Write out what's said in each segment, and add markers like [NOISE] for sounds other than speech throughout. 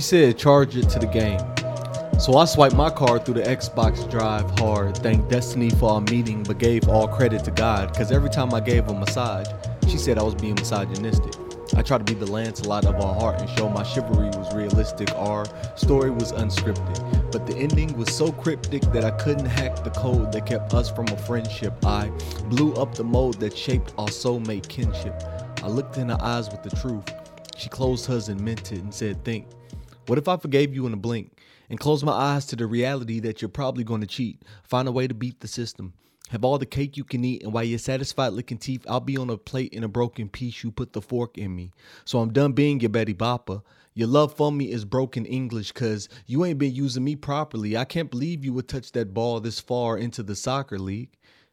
She said, charge it to the game. So I swiped my card through the Xbox Drive hard, thanked Destiny for our meeting, but gave all credit to God, cause every time I gave a massage, she said I was being misogynistic. I tried to be the Lancelot of our heart and show my chivalry was realistic. Our story was unscripted, but the ending was so cryptic that I couldn't hack the code that kept us from a friendship. I blew up the mold that shaped our soulmate kinship. I looked in her eyes with the truth. She closed hers and meant it and said, Think, what if I forgave you in a blink? and closed my eyes to the reality that you're probably going to cheat. Find a way to beat the system. Have all the cake you can eat, and while you're satisfied licking teeth, I'll be on a plate in a broken piece. You put the fork in me. So I'm done being your Betty Bopper. Your love for me is broken English, cause you ain't been using me properly. I can't believe you would touch that ball this far into the soccer league.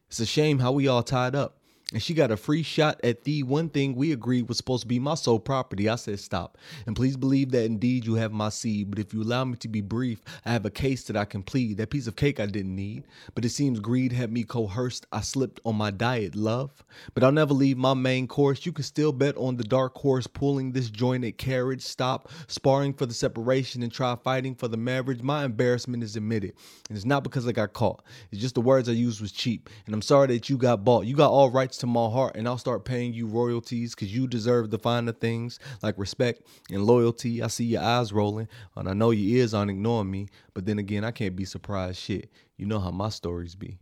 It's a shame how we all tied up and she got a free shot at the one thing we agreed was supposed to be my sole property. I said, Stop. And please believe that indeed you have my seed. But if you allow me to be brief, I have a case that I can plead. That piece of cake I didn't need. But it seems greed had me coerced. I slipped on my diet, love. But I'll never leave my main course. You can still bet on the dark horse pulling this jointed carriage. Stop sparring for the separation and try fighting for the marriage. My embarrassment is admitted. And it's not because I got caught. It's just the words I used was cheap. And I'm sorry that you got bought. You got all rights to my heart and I'll start paying you royalties because you deserve the finer things like respect and loyalty. I see your eyes rolling and I know your ears aren't ignoring me, but then again, I can't be surprised shit. You know how my stories be.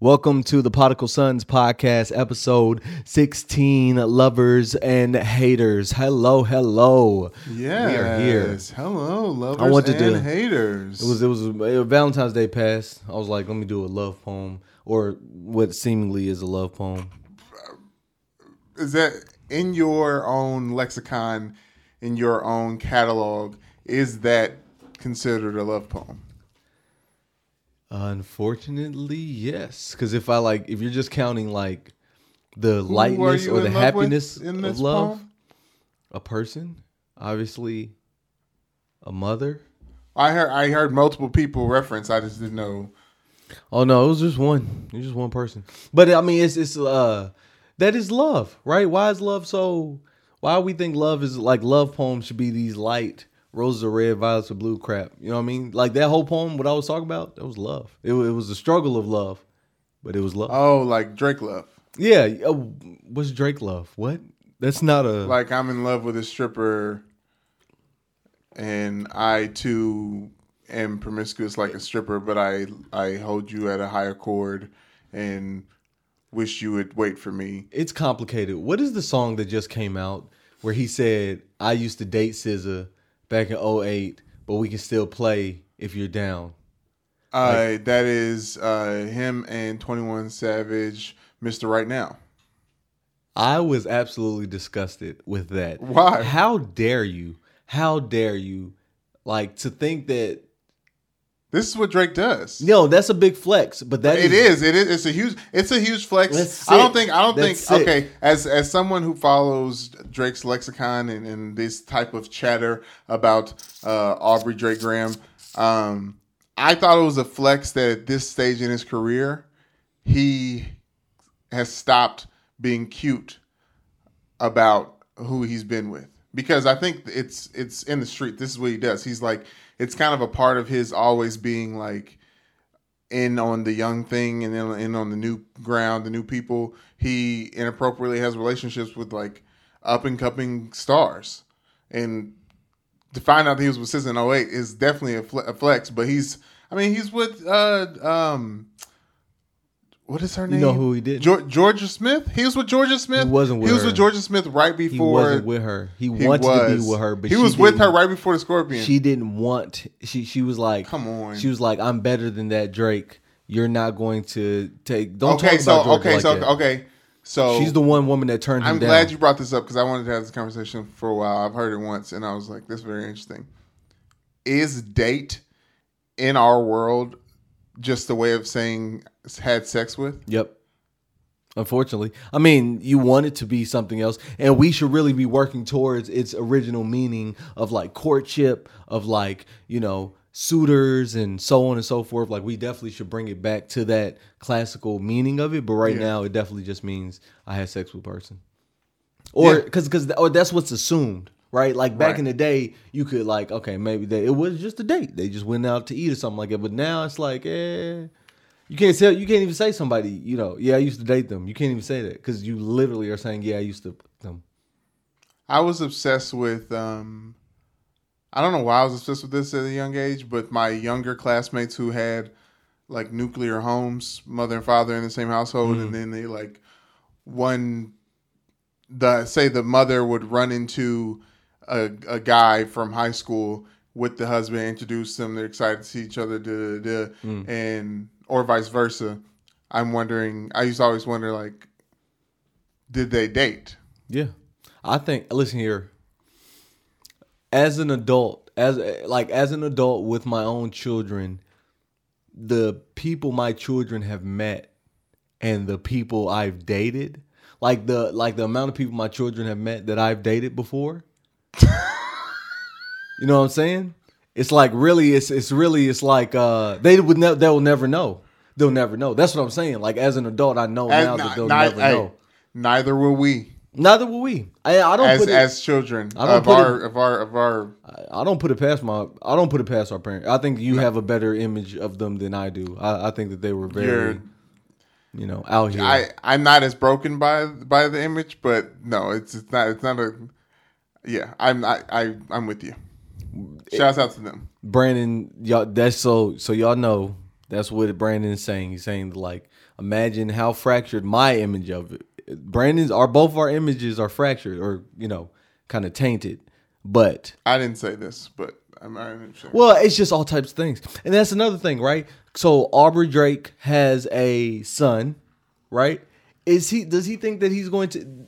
Welcome to the Prodigal Sons podcast, episode 16 Lovers and Haters. Hello, hello. Yeah. We are here. Hello, lovers I wanted and to- haters. It was it was uh, Valentine's Day passed. I was like, let me do a love poem or what seemingly is a love poem. Is that in your own lexicon, in your own catalog, is that considered a love poem? Unfortunately, yes. Because if I like, if you're just counting like the Who lightness or the in love with happiness in of love, poem? a person, obviously, a mother. I heard I heard multiple people reference. I just didn't know. Oh no, it was just one. It was just one person. But I mean, it's it's uh, that is love, right? Why is love so? Why we think love is like love poems should be these light roses are red, violets are blue crap. You know what I mean? Like that whole poem, what I was talking about, that was love. It, it was the struggle of love, but it was love. Oh, like Drake love. Yeah, uh, what's Drake love? What? That's not a Like I'm in love with a stripper, and I too am promiscuous like a stripper, but I I hold you at a higher chord and wish you would wait for me. It's complicated. What is the song that just came out where he said, "I used to date SZA back in 08, but we can still play if you're down." Uh, that is uh, him and Twenty One Savage, Mister Right Now. I was absolutely disgusted with that. Why? How dare you? How dare you? Like to think that This is what Drake does. no, that's a big flex, but that It is. It is. It's a huge. It's a huge flex. I don't think. I don't That's think. Okay, as as someone who follows Drake's lexicon and, and this type of chatter about uh, Aubrey Drake Graham, um, I thought it was a flex that at this stage in his career, he has stopped being cute about who he's been with because I think it's it's in the street. This is what he does. He's like it's kind of a part of his always being like in on the young thing and then in on the new ground, the new people. He inappropriately has relationships with like up and coming stars, and to find out that he was with SZA in 08 is definitely a, fle- a flex. But he's, I mean, he's with uh um. What is her name? You know who he did? Geor- Jorja Smith. He was with Jorja Smith. He wasn't with He was her. with Jorja Smith right he before. wasn't with her. He, he wanted to be was. with her, but he was with her right before the Scorpion. She didn't want. She she was like, Come on. She was like, I'm better than that, Drake. You're not going to take. Don't okay, talk so about Jorja okay, like so that. okay, so She's the one woman that turned I'm down. glad you brought this up because I wanted to have this conversation for a while. I've heard it once, and I was like, "This is very interesting." Is date in our world just a way of saying had sex with? Yep. Unfortunately, I mean, you want it to be something else, and we should really be working towards its original meaning of like courtship, of like you know suitors and so on and so forth. Like we definitely should bring it back to that classical meaning of it. But right Yeah. now, it definitely just means I had sex with a person, or Yeah. because because or that's what's assumed. right? Like back Right. in the day, you could like, okay, maybe they, it was just a date. They just went out to eat or something like that. But now it's like, eh, you can't tell. You can't even say somebody. You know, yeah, I used to date them. You can't even say that because you literally are saying, yeah, I used to them. I was obsessed with. Um, I don't know why I was obsessed with this at a young age, but my younger classmates who had like nuclear homes, mother and father in the same household, and then they like one. The say the mother would run into a, a guy from high school with the husband, introduce them. They're excited to see each other, da, da, da, mm. and or vice versa. I'm wondering. I used to always wonder, like, did they date? Yeah, I think. Listen here. As an adult, as like as an adult with my own children, the people my children have met and the people I've dated, like the like the amount of people my children have met that I've dated before. [LAUGHS] you know what I'm saying? It's like really, it's it's really, it's like uh they would ne- they'll never know. They'll never know. That's what I'm saying. Like as an adult, I know now And that they'll ni- never hey, know. Neither will we, Neither will we. I, I don't as put it, as children I don't of put our, of our of our I- I don't put it past my. I don't put it past our parents. I think you have a better image of them than I do. I, I think that they were very, You're- you know, out here. I I'm not as broken by by the image, but no, it's it's not it's not a yeah. I'm I, I I'm with you. Shouts out to them. Brandon, y'all. That's so. So y'all know that's what Brandon is saying. He's saying like, imagine how fractured my image of it. Brandon's are both our images are fractured or you know, kind of tainted. But I didn't say this, but I'm, I'm sure. Well, it's just all types of things. And that's another thing, right? So Aubrey Drake has a son, right? Is he does he think that he's going to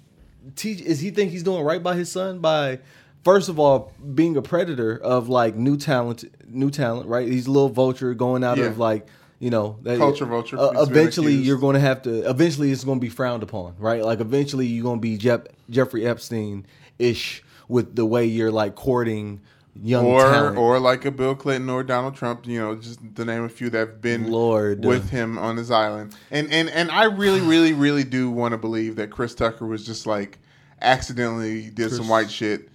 teach is he think he's doing right by his son by first of all being a predator of like new talent new talent, right? He's a little vulture going out Yeah. of like you know, that, Culture vulture, Uh, eventually, you're going to have to. Eventually, it's going to be frowned upon, right? Like eventually, you're going to be Jeff, Jeffrey Epstein ish with the way you're like courting young or talent. or like a Bill Clinton or Donald Trump, you know, just to name of a few that have been Lord. with him on his island. And and and I really, really, really do want to believe that Chris Tucker was just like accidentally did some white shit.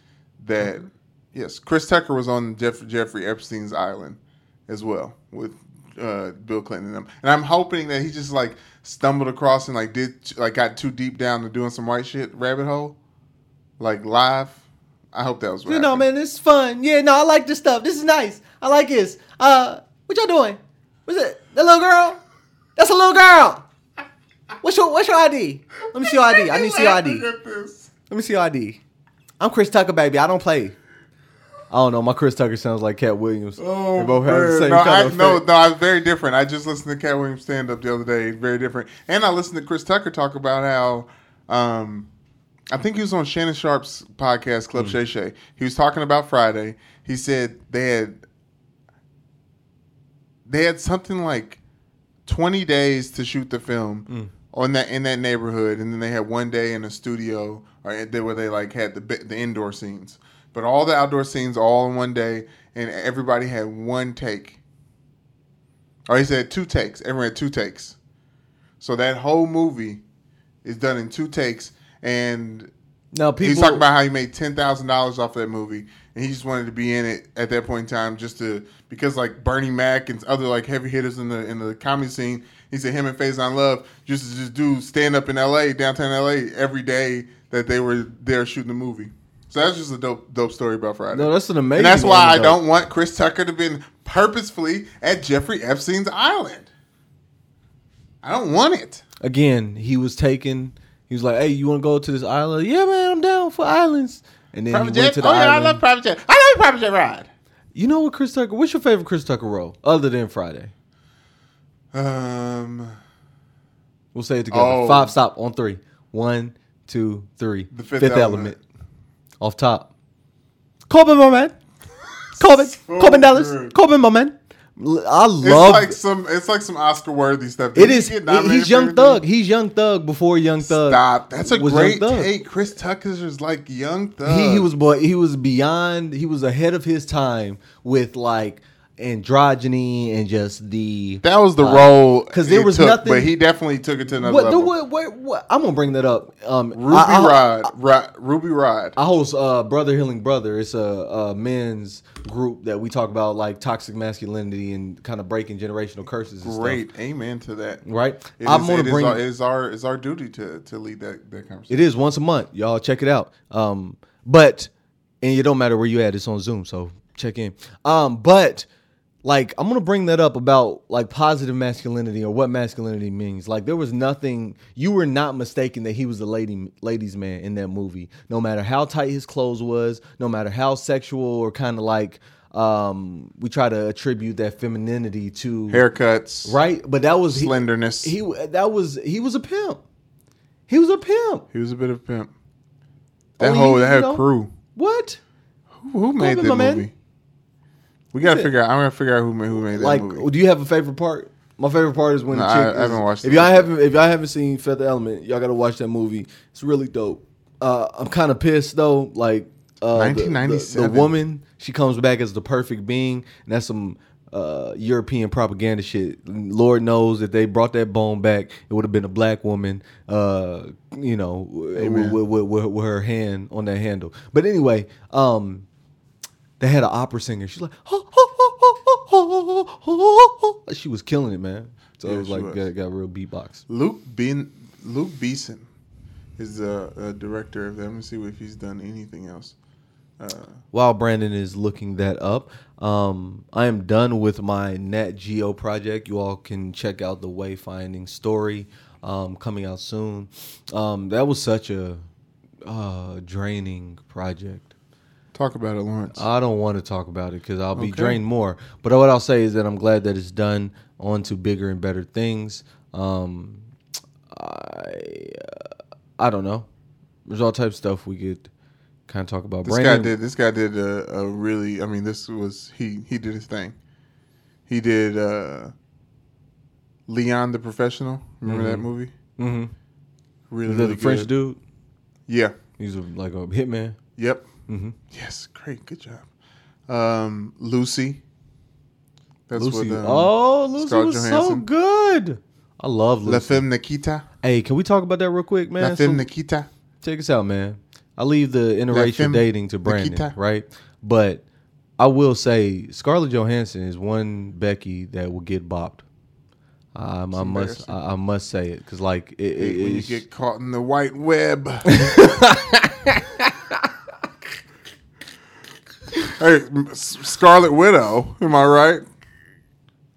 That yes, Chris Tucker was on Jeff, Jeffrey Epstein's island as well with uh, Bill Clinton and them. And I'm hoping that he just like stumbled across and like did like got too deep down to doing some white shit rabbit hole, like live. I hope that was what You know, happened. man, is fun. Yeah, no, I like this stuff. This is nice. I like this. Uh, what y'all doing? What's it? That little girl? That's a little girl. What's your What's your ID? Let me see your ID. I need to see your ID. [LAUGHS] Look at this. Let me see your ID. I'm Chris Tucker, baby. I don't play. I don't know. My Chris Tucker sounds like Katt Williams. Oh, they both have the same no, kind I, of no, no, I'm very different. I just listened to Katt Williams stand up the other day. Very different. And I listened to Chris Tucker talk about how, um, I think he was on Shannon Sharpe's podcast, Club Mm. Shay Shay. He was talking about Friday. He said they had they had something like 20 days to shoot the film Mm. On that in that neighborhood, and then they had one day in a studio or they- where they like had the the indoor scenes, but all the outdoor scenes all in one day, and everybody had one take. Or he said two takes. Everyone had two takes. So that whole movie is done in two takes, and Now people He's talking about how he made ten thousand dollars off that movie, and he just wanted to be in it at that point in time, just to because like Bernie Mac and other like heavy hitters in the in the comedy scene. He said him and Faison Love to just do stand up in L.A. downtown L.A. every day that they were there shooting the movie. So that's just a dope dope story about Friday. No, that's an amazing. and that's why I don't want Chris Tucker to be purposefully at Jeffrey Epstein's island. I don't want it. Again, he was taken. He was like, "Hey, you want to go to this island? Yeah, man, I'm down for islands." And then Private jet? Oh yeah, I love private jet. I love private jet ride. you know what, Chris Tucker? What's your favorite Chris Tucker role other than Friday? Um, We'll say it together. Oh. Five. Stop on three. One, two, three. The Fifth Element. Off top. Korben, my man. [LAUGHS] Korben. So Korben Dallas. Korben, my man. I it's like some it's like some Oscar worthy stuff. it Did he is. he- he's Young anything? Thug. He's Young Thug before Young Thug. Stop. That's a great take. Chris Tucker's is like young thug. He, he was boy. He was beyond. He was ahead of his time with like androgyny and just the That was the Uh, role 'cause there was took, nothing- but he definitely took it to another what, the, level. what, what, what I'm gonna bring that up. Um, Ruby I, I, Rhod, Rhod, Ruby Rhod. I host uh, Brother Healing Brother. It's a, a men's group that we talk about like toxic masculinity and kind of breaking generational curses. And Great, amen to that. right? It I'm is- gonna it is bring. our, it is our it's our duty to to lead that that conversation. It is once a month. Y'all check it out. Um, but and it don't matter where you at. It's on Zoom, so check in. Um, but like I'm gonna bring that up about like positive masculinity or what masculinity means. Like there was nothing. You were not mistaken that he was a lady, ladies' man in that movie. No matter how tight his clothes was, no matter how sexual or kind of like um we try to attribute that femininity to Haircuts, right. But that was slenderness. he that was he was a pimp. He was a pimp. He was a bit of a pimp. That Oh, whole he- that know, crew. What? Who, who made that my man. We gotta figure out. I'm gonna figure out who made who made that like, movie. do you have a favorite part? My favorite part is when No, the I- chick. I is- haven't watched If y'all haven't, if y'all haven't seen Fifth Element, y'all gotta watch that movie. It's really dope. Uh, I'm kind of pissed though. Like, uh, the- the- 1997. The, woman, she comes back as the perfect being, and that's some uh European propaganda shit. Lord knows if they brought that bone back, it would have been a black woman. Uh, you know, with, with, with, with her hand on that handle. But anyway, um, they had an opera singer. She's like, she was killing it, man. So Yeah, it was like was. Got, got real beatbox. Luke Bean, Luc Besson is the uh, director of that. Let me see if he's done anything else. Uh, While Brandon is looking that up, um, I am done with my Nat Geo project. You all can check out the wayfinding story um, coming out soon. Um, that was such a uh, draining project. Talk about it, Lawrence. I don't want to talk about it because I'll be Okay. drained more. But what I'll say is that I'm glad that it's done on to bigger and better things. Um, I uh, I don't know. There's all types of stuff we could kind of talk about. this guy did. This guy did a, a really. I mean, this was he. He did his thing. He did uh, Leon the Professional. Remember that movie? Mm-hmm. Really, really the French dude? Yeah. He's a, like a hitman. Yep. Mm-hmm. Yes. Great. Good job. Um, Lucy. That's Lucy. what. Um, oh, Lucy Scarlett was so good. I love La Lucy. Femme Nikita. hey, can we talk about that real quick, man? La Femme So- Nikita. check us out, man. I leave the interracial dating to Brandon, Nikita. right? But I will say Scarlett Johansson is one Becky that will get bopped. Um, I must. I, I must say it because like it, it, when you get caught in the white web. [LAUGHS] [LAUGHS] hey, Scarlet Widow. Am I right?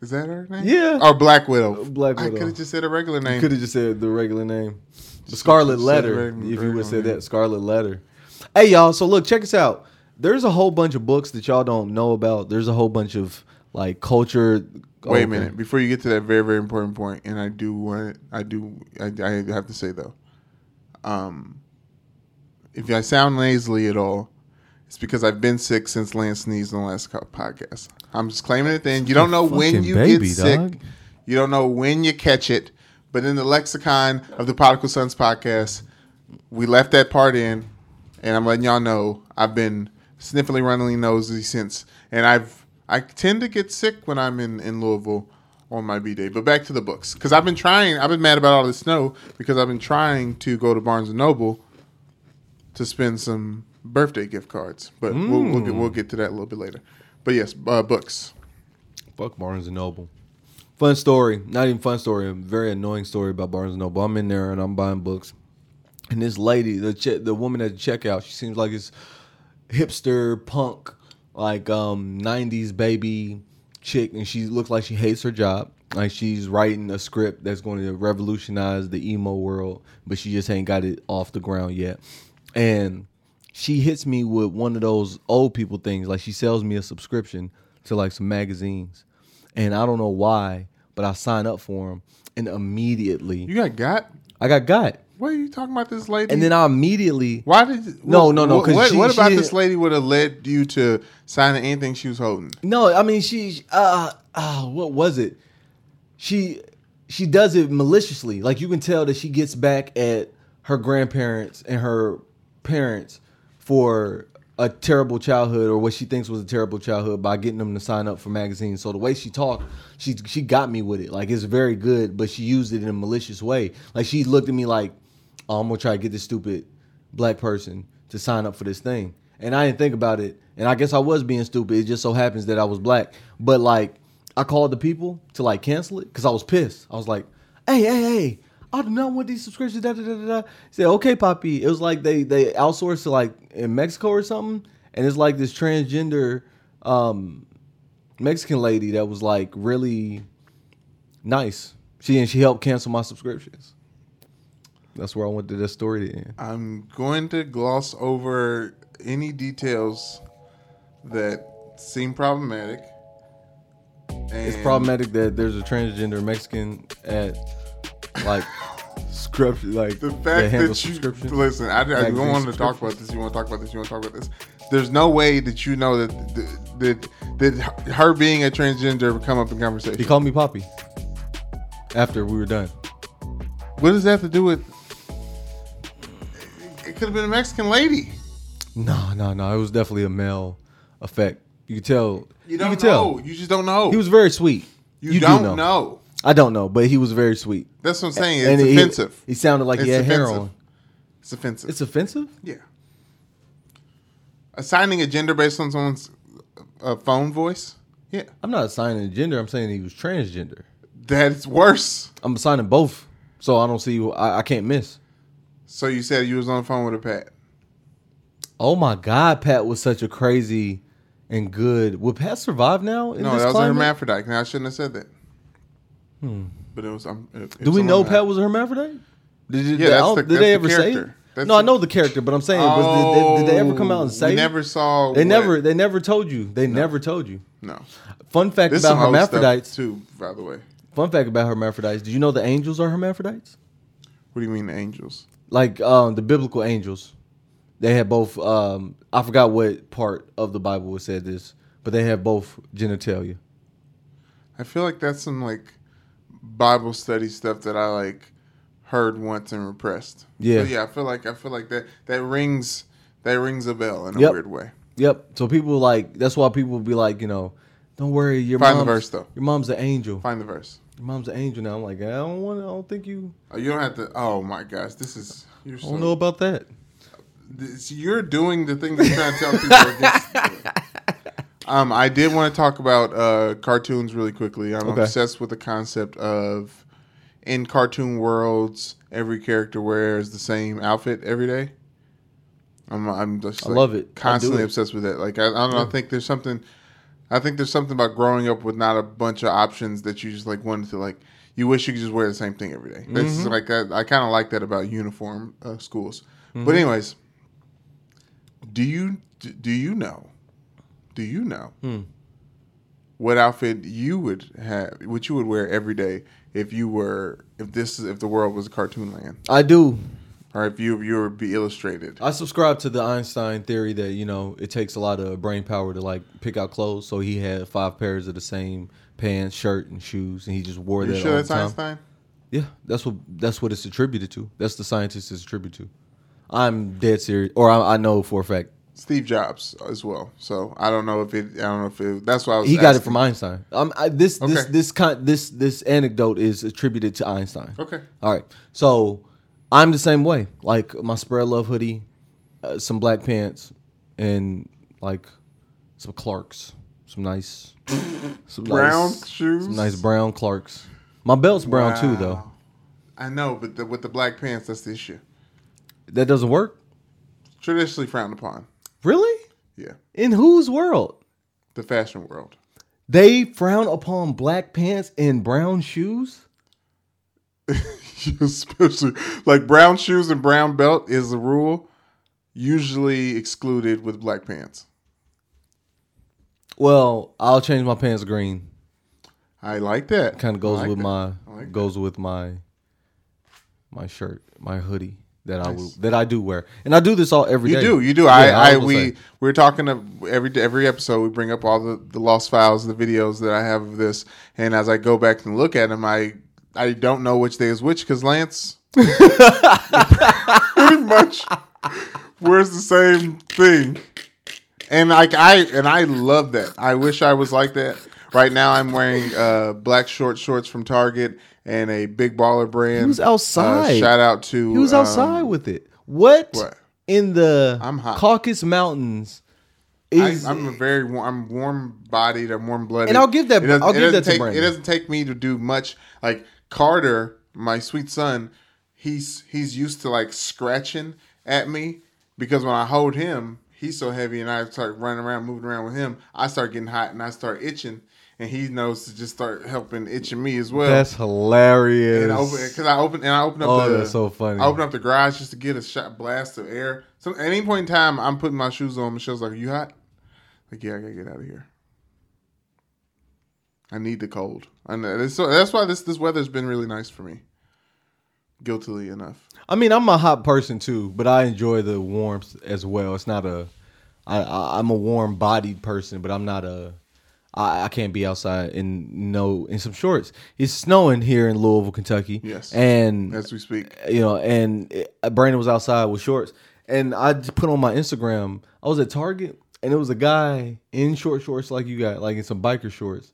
Is that her name? Yeah. Oh, Black Widow. Black Widow. I could have just said a regular name. could have just said the regular name, the Scarlet Letter. the if you would regular name. that Scarlet Letter. Hey y'all, so look, check us out. There's a whole bunch of books that y'all don't know about. There's a whole bunch of like culture. Wait a minute. Before you get to that very, very important point, and I do want, I do, I, I have to say though, um, if I sound nasally at all, it's because I've been sick since Lance sneezed on the last couple podcasts. I'm just claiming it. Then you don't know when you baby, get sick. dog. You don't know when you catch it. But in the lexicon of the Prodigal Sons podcast, we left that part in, and I'm letting y'all know I've been sniffly, runnily nosy since, and I've I tend to get sick when I'm in in Louisville on my B day. But back to the books, because I've been trying. I've been mad about all the snow because I've been trying to go to Barnes and Noble to spend some birthday gift cards. But we'll we'll get, we'll get to that a little bit later. But yes, uh, books. Fuck Barnes and Noble. Fun story, not even fun story. A very annoying story about Barnes and Noble. I'm in there and I'm buying books, and this lady, the che- the woman at the checkout, she seems like this hipster punk, like um '90s baby chick, and she looks like she hates her job. Like she's writing a script that's going to revolutionize the emo world, but she just ain't got it off the ground yet. And she hits me with one of those old people things. Like she sells me a subscription to like some magazines, and I don't know why, but I sign up for them, and immediately You got got. I got got, What are you talking about, this lady? and then I immediately Why did No, no, no, What, 'cause what, she- what about she- this lady would have led you to sign anything she was holding? No, I mean she uh uh what was it? She she does it maliciously. Like you can tell that she gets back at her grandparents and her parents for a terrible childhood or what she thinks was a terrible childhood by getting them to sign up for magazines. So the way she talked, she she got me with it. Like it's very good, but she used it in a malicious way. Like she looked at me like, oh, I'm gonna try to get this stupid black person to sign up for this thing. And I didn't think about it. And I guess I was being stupid. It just so happens that I was black. But like I called the people to like cancel it because I was pissed. I was like, hey, hey, hey, I do not want these subscriptions. Da, da, da, da. said, okay, Poppy. It was like they they outsourced to like in Mexico or something, and it's like this transgender um, Mexican lady that was like really nice. She and she helped cancel my subscriptions. That's where I wanted this story to end. I'm going to gloss over any details that seem problematic. It's problematic that there's a transgender Mexican at like subscription like The fact that you listen, I, I don't want to talk about this. You want to talk about this. You want to talk about this. There's no way that you know that that that her being a transgender would come up in conversation. He called me Poppy after we were done. What does that have to do with? It could have been a Mexican lady. No, no, no. It was definitely a male effect. You could tell. You don't could know. tell. You just don't know. He was very sweet. you, do don't know. I don't know, but he was very sweet. That's what I'm saying. And It's he- offensive. He, sounded like he It's had hair offensive. on. It's offensive. It's offensive. yeah. Assigning a gender based on someone's uh, phone voice. Yeah, I'm not assigning a gender. I'm saying he was transgender. that's worse. I'm assigning both, so I don't see. I, I can't miss. So you said you was on the phone with a Pat. Oh my God, Pat was such a crazy and good. Would Pat survive now? In No, this that was climate? a hermaphrodite. Now I shouldn't have said that. But it was. Um, it- it Do was we know Pat was a hermaphrodite? Did, did, Yeah, I that's the- did they the ever say it? That's no, I know the character, but I'm saying, was, did, did, they ever come out and Oh, say? It? never saw. They what- never. They never told you. They never told you. No. Fun fact This about some old stuff, hermaphrodites. too. By the way, Fun fact about hermaphrodites. Did you know the angels are hermaphrodites? what do you mean the angels? Like um, the biblical angels, they had both. Um, I forgot what part of the Bible said this, but they have both genitalia. I feel like that's some like Bible study stuff that I like heard once and repressed. Yeah. Yeah. I feel like I feel like that that rings that rings a bell in a Yep. weird way. Yep. So people like that's why people be like, you know, don't worry, your Find the verse, though. Your mom's an angel. Find the verse. Your mom's an angel now. I'm like, I don't want. To, I don't think you. Oh, you don't have to. Oh my gosh, this is. You're I don't know about that. this- you're doing the thing that you're trying to tell people against. [LAUGHS] Um, I did want to talk about uh, cartoons really quickly. I'm Okay. obsessed with the concept of in cartoon worlds, every character wears the same outfit every day. I'm, I'm just I love it. I Constantly it. obsessed with it. Like I, I don't know. I think there's something. I think there's something about growing up with not a bunch of options that you just like wanted to like. You wish you could just wear the same thing every day. It's Mm-hmm. like that. I kind of like that about uniform uh, schools. Mm-hmm. But anyways, do you do you know? Do you know Hmm. what outfit you would have? What you would wear every day if you were if this is if the world was a cartoon land, I do. or if you you would be illustrated? I subscribe to the Einstein theory that you know it takes a lot of brain power to like pick out clothes. So he had five pairs of the same pants, shirt, and shoes, and he just wore You that sure all that's the time. Einstein? Yeah, that's what that's what it's attributed to. That's the scientists it's attributed to. I'm dead serious, or I, I know for a fact Steve Jobs as well. So I don't know if it. I don't know if it. That's why I was. he got it from Einstein. Um, I, this this Okay. this kind this this anecdote is attributed to Einstein. Okay. All right, so I'm the same way. Like my spread love hoodie, uh, some black pants, and like some Clarks, some nice, [LAUGHS] some Brown nice, shoes. some nice brown Clarks. My belt's brown too, though. I know, but the, with the black pants, that's the issue. That doesn't work. Traditionally frowned upon. Really? Yeah, In whose world? the fashion world. They frown upon black pants and brown shoes. [LAUGHS] Especially like brown shoes and brown belt is a rule, usually excluded with black pants. Well, I'll change my pants green. I like that. Kind of goes like with that. my like goes with my my shirt, my hoodie that I Nice. would that I do wear, and I do this all every You day. do, you do. Yeah, I, I, we, saying. we're talking to every every episode. We bring up all the, the lost files, the videos that I have of this, and as I go back and look at them, I I don't know which day is which because Lance [LAUGHS] pretty much wears the same thing and like I and I love that. I wish I was like that. Right now, I'm wearing uh, black short shorts from Target and a Big Baller brand. He was Uh, outside. shout out to He was um, outside with it. What, what? in the I'm hot. Caucasus Mountains I, is? I'm a very warm, I'm warm bodied. I'm warm blooded. And I'll give that- I'll give that to take, Brandon. It doesn't take me to do much. Like Carter, my sweet son, he's he's used to like scratching at me because when I hold him, he's so heavy, and I start running around, moving around with him. I start getting hot, and I start itching, and he knows to just start helping itching me as well. that's hilarious. and because I open and I open up Oh, the that's so funny. I open up the garage just to get a shot blast of air. So at any point in time, I'm putting my shoes on. Michelle's like, "Are you hot?" Like, yeah, I gotta get out of here. I need the cold. I know. Uh, so that's why this this weather's been really nice for me. Guiltily enough. I mean, I'm a hot person too, but I enjoy the warmth as well. It's not a, I, I I'm a warm bodied person, but I'm not a, I, I can't be outside in no in some shorts. It's snowing here in Louisville, Kentucky. Yes. and As we speak. you know, and it, Brandon was outside with shorts, and I just put on my Instagram. I was at Target, and it was a guy in short shorts like you got, like in some biker shorts,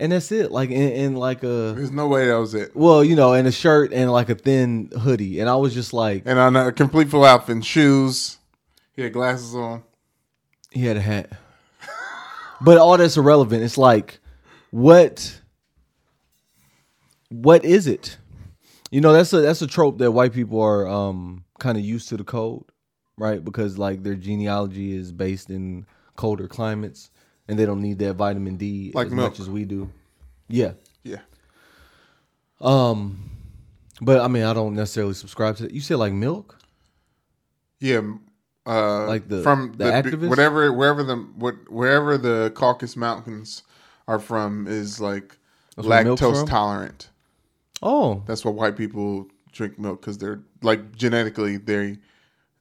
and that's it. Like in, in like a There's no way that was it. well, you know, and a shirt and like a thin hoodie, and I was just like, And on a complete full outfit, and shoes. He had glasses on. he had a hat. But all that's irrelevant. It's like, what, what is it? You know, that's a that's a trope that white people are um kind of used to the cold, right? Because like their genealogy is based in colder climates, and they don't need that vitamin D Like as milk. much as we do. Yeah. Yeah. Um, but I mean, I don't necessarily subscribe to that. You said like milk. Yeah, uh, Like the- from the activists? whatever wherever the what wherever the Caucasus Mountains are from is like That's lactose tolerant. Oh, That's why white people drink milk because they're like genetically they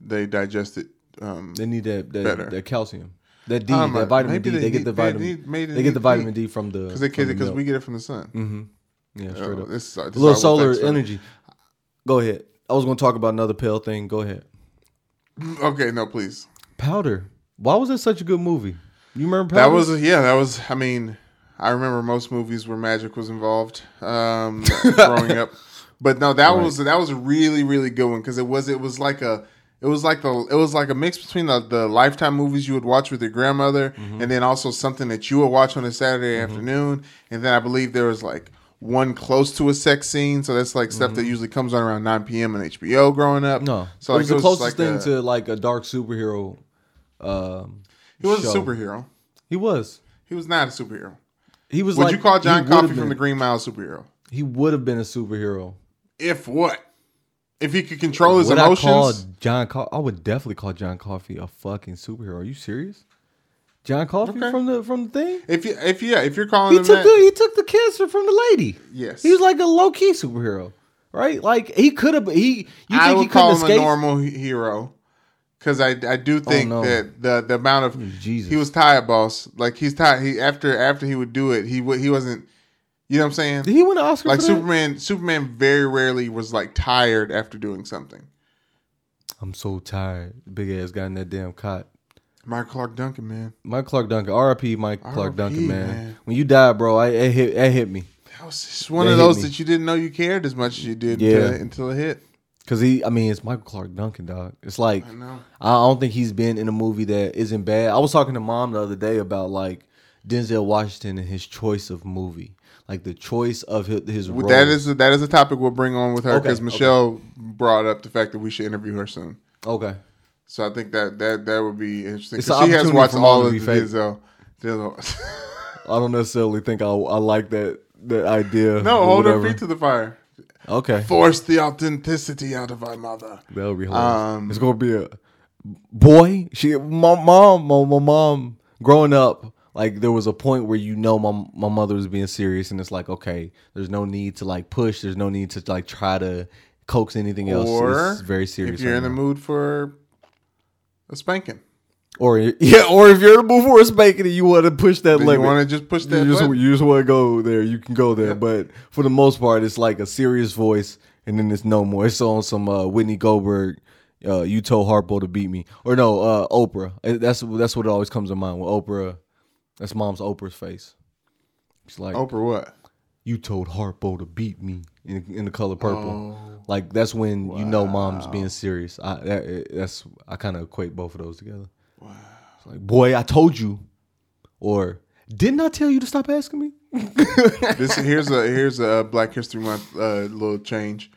they digest it. Um, They need that that, Better. that calcium, that D, Um, that vitamin D. They, they get the vitamin. They, they get the vitamin D from the because they the because we get it from the sun. Mm-hmm. Yeah, straight Uh, up. this, this A little solar energy. Go ahead. I was going to talk about another pale thing. Go ahead. Okay, no, please. Powder. Why was that such a good movie? You remember That Powder? was yeah. That was. I mean, I remember most movies where magic was involved um, [LAUGHS] growing up, but no, that Right. was that was a really really good one because it was it was like a it was like the it was like a mix between the, the lifetime movies you would watch with your grandmother Mm-hmm. and then also something that you would watch on a Saturday afternoon, and then I believe there was like one close to a sex scene, so that's like stuff that usually comes on around nine p.m. on HBO growing up. Mm-hmm. no. so it was the like, closest like thing a- to like a dark superhero. Um, he was show. a superhero. He was. He was not a superhero. He was. Like, Would like, you call John Coffey been- from the Green Mile a superhero? He would have been a superhero. If what? If he could control his Would I call emotions? John? Co- I would definitely call John Coffey a fucking superhero. Are you serious? John Coffey Okay. from the from the thing. If you, if yeah, if you're calling He him took that, the he took the cancer from the lady. yes, He was like a low key superhero, right? Like he could have. He you I think would he call couldn't him a normal hero because I I do oh, think no. that the the amount of Jesus. he was tired, boss. Like he's tired. He after after he would do it, he would he wasn't. You know what I'm saying? Did he win an Oscar? Like for that? Superman, Superman very rarely was like tired after doing something. I'm so tired. Big ass got in that damn cot. Mike Clarke Duncan, man, Mike Clarke Duncan. R.I.P. Mike Clarke Duncan, man. man. When you died, bro, I it hit it hit me that was just one That of those me. that you didn't know you cared as much as you did Yeah. until, until it hit. because he. I mean, it's Michael Clarke Duncan, dog. It's like I. I don't think he's been in a movie that isn't bad. I was talking to mom the other day about like Denzel Washington and his choice of movie, like the choice of his, his role. That is a, that is a topic we'll bring on with her because okay. Michelle brought up the fact that we should interview her soon. okay. So I think that that that would be interesting. It's she has watched all of the. Denzel. Denzel. [LAUGHS] [LAUGHS] I don't necessarily think I I like that that idea. no, hold her feet to the fire. Okay, Force the authenticity out of our mother. that'll be hilarious. Um, it's gonna be a boy. She my mom my, my mom growing up. Like there was a point where you know my my mother was being serious, and it's like okay, there's no need to like push. There's no need to like try to coax anything else. Or it's very serious. If you're right in the mood for a spanking, or [LAUGHS] yeah, or if you're in the mood for a spanking and you want to push that then you want to just push that. you just, you just want to go there, you can go there. But for the most part, it's like a serious voice, and then it's no more. It's on some uh, Whitney Goldberg, uh, you told Harpo to beat me, or no, uh, Oprah. That's that's what always comes to mind with Oprah. That's mom's Oprah's face. She's like, Oprah, what? you told Harpo to beat me in, in the color purple. Oh. Like that's when you know mom's being serious. I that, that's I kind of equate both of those together. Wow. It's like, boy, I told you, or didn't I tell you to stop asking me? [LAUGHS] this here's a here's a Black History Month uh, little change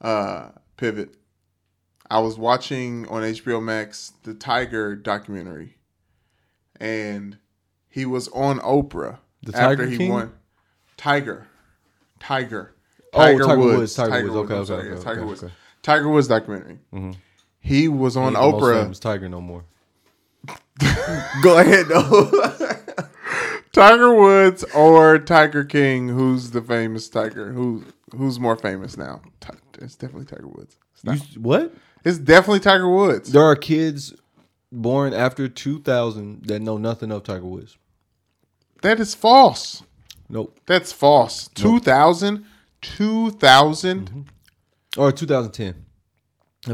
uh, pivot. I was watching on HBO Max the Tiger documentary, and he was on Oprah The after Tiger he King? won. Tiger, Tiger, Oh, Tiger Woods, Tiger Woods. Okay, I'm okay, okay, yes, Tiger okay, Woods. okay. Tiger Woods documentary. Mm-hmm. He was on most Oprah. Tiger no more. [LAUGHS] Go ahead though. [LAUGHS] Tiger Woods or Tiger King? Who's the famous Tiger? Who who's more famous now? It's definitely Tiger Woods. It's, not- You- what? it's definitely Tiger Woods. There are kids born after 2000 that know nothing of Tiger Woods. That is false. Nope. That's false. 2000? 2000? Or 2010.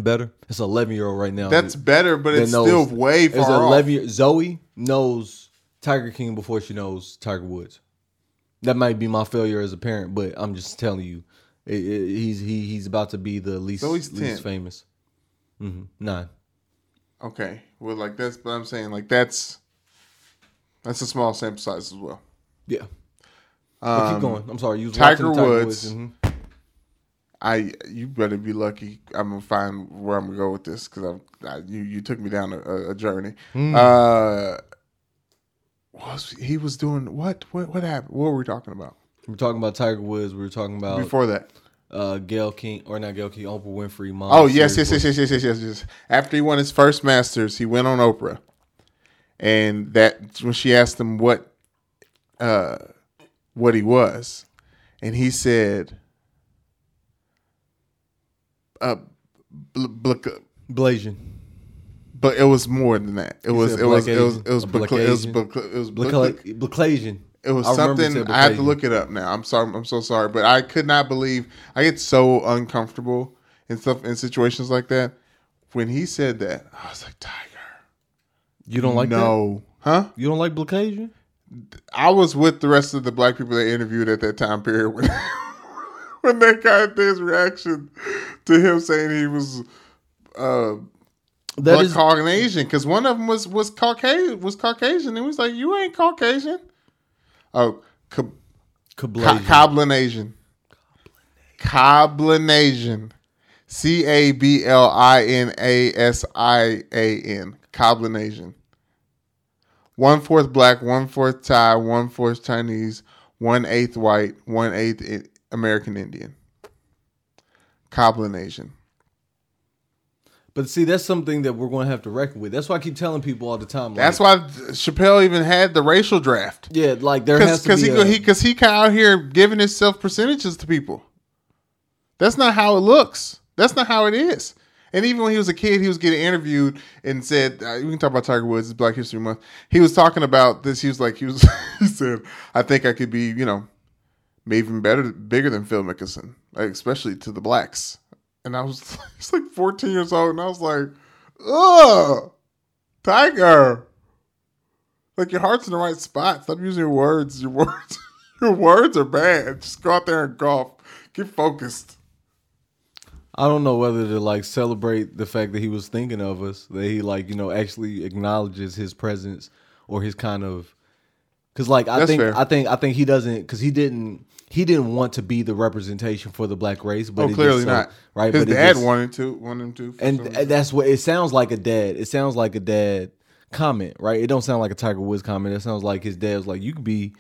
Better. It's an 11 year old right now. That's better, but that it's knows- still way It's far off. 11 year, Zoe knows Tiger King before she knows Tiger Woods. That might be my failure as a parent, but I'm just telling you, it, it- he's he, he's about to be the least least famous. hmm Nine. Okay. Well, like that's, but I'm saying like that's that's a small sample size as well. Yeah. But keep going. I'm sorry. You was Um, Tiger Tiger Woods. mhm. I you better be lucky. I'm gonna find where I'm gonna go with this because I, you you took me down a, a, journey. Hmm. Uh, was he was doing what what what happened? What were we talking about We were talking about Tiger Woods. We were talking about before that? uh, Gayle King or not Gayle King, Oprah Winfrey. Mom Oh yes yes yes yes yes yes yes yes. After he won his first Masters, he went on Oprah, and that when she asked him what uh what he was, and he said uh. Bl- bl- Blasian. But it was more than that. It was it was it was it was A Black- Black it was it was Black- Blaclasian. it was something I have to look it up now. I'm sorry. I'm so sorry, but I could not believe I get so uncomfortable in stuff in situations like that. When he said that, I was like, Tiger. You don't like that? no, huh? You don't like Blaclasian? I was with the rest of the black people they interviewed at that time period when [LAUGHS] when they got his reaction to him saying he was uh, That black is Caucasian because one of them was was Caucasian was Caucasian and he was like you ain't Caucasian. Oh, Ca- Ca- Kablasian. Cablinasian. Cablinasian. C A B L I N A S I A N. Cablinasian. One fourth black, one fourth Thai, one fourth Chinese, one eighth white, one eighth I- American Indian. Cablinasian. But see, that's something that we're going to have to reckon with. That's why I keep telling people all the time. Like, That's why Chappelle even had the racial draft. yeah, like there has to because be he a- he because he out here giving himself percentages to people. That's not how it looks. That's not how it is. And even when he was a kid, he was getting interviewed and said, uh, "We can talk about Tiger Woods. It's Black History Month." He was talking about this. He was like, he was [LAUGHS] he said, "I think I could be, you know, maybe even better, bigger than Phil Mickelson, like, especially to the blacks." And I was, [LAUGHS] he's like 14 years old, and I was like, "Ugh, Tiger." Like your heart's in the right spot. Stop using your words. Your words, [LAUGHS] your words are bad. Just go out there and golf. Get focused. I don't know whether to like celebrate the fact that he was thinking of us, that he like you know actually acknowledges his presence or his kind of, because like I That's think fair. I think I think he doesn't because he didn't he didn't want to be the representation for the black race, but oh, it just clearly so- not. right. His but dad just- wanted to, wanted him to. and th- that's what it sounds like a dad. It sounds like a dad comment, right? It don't sound like a Tiger Woods comment. It sounds like his dad was like, "You could be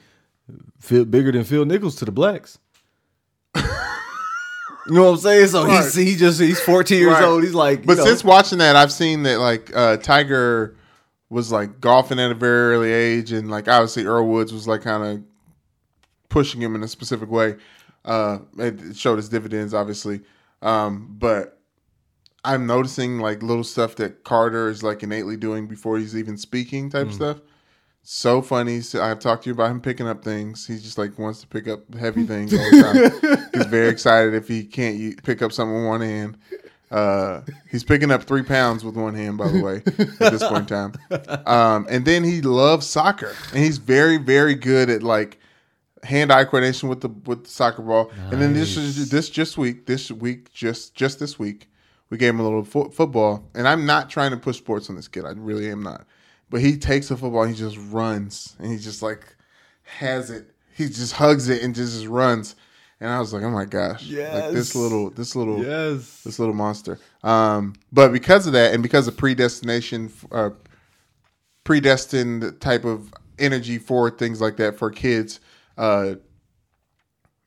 bigger than Phil Nichols to the blacks." [LAUGHS] you know what I'm saying? So Right. he's he just he's 14 years Right. old. He's like, But know, since watching that, I've seen that like uh, Tiger was like golfing at a very early age, and like obviously Earl Woods was like kind of pushing him in a specific way. Uh, it showed his dividends, obviously. Um, but I'm noticing like little stuff that Carter is like innately doing before he's even speaking, type Mm. stuff. So funny. So I've talked to you about him picking up things. He just like wants to pick up heavy [LAUGHS] things all the time. he's very excited if he can't u- pick up something with one hand. Uh, he's picking up three pounds with one hand, by the way, at this point in time. Um, and then he loves soccer, and he's very, very good at like hand-eye coordination with the with the soccer ball. And then this is this just week, this week, just just this week, we gave him a little fo- football. And I'm not trying to push sports on this kid. I really am not. But he takes the football, and he just runs, and he just like has it. He just hugs it and just, just runs. And I was like, oh my gosh, like this little this little Yes. this little monster. Um, but because of that, and because of predestination, uh, predestined type of energy for things like that for kids, uh,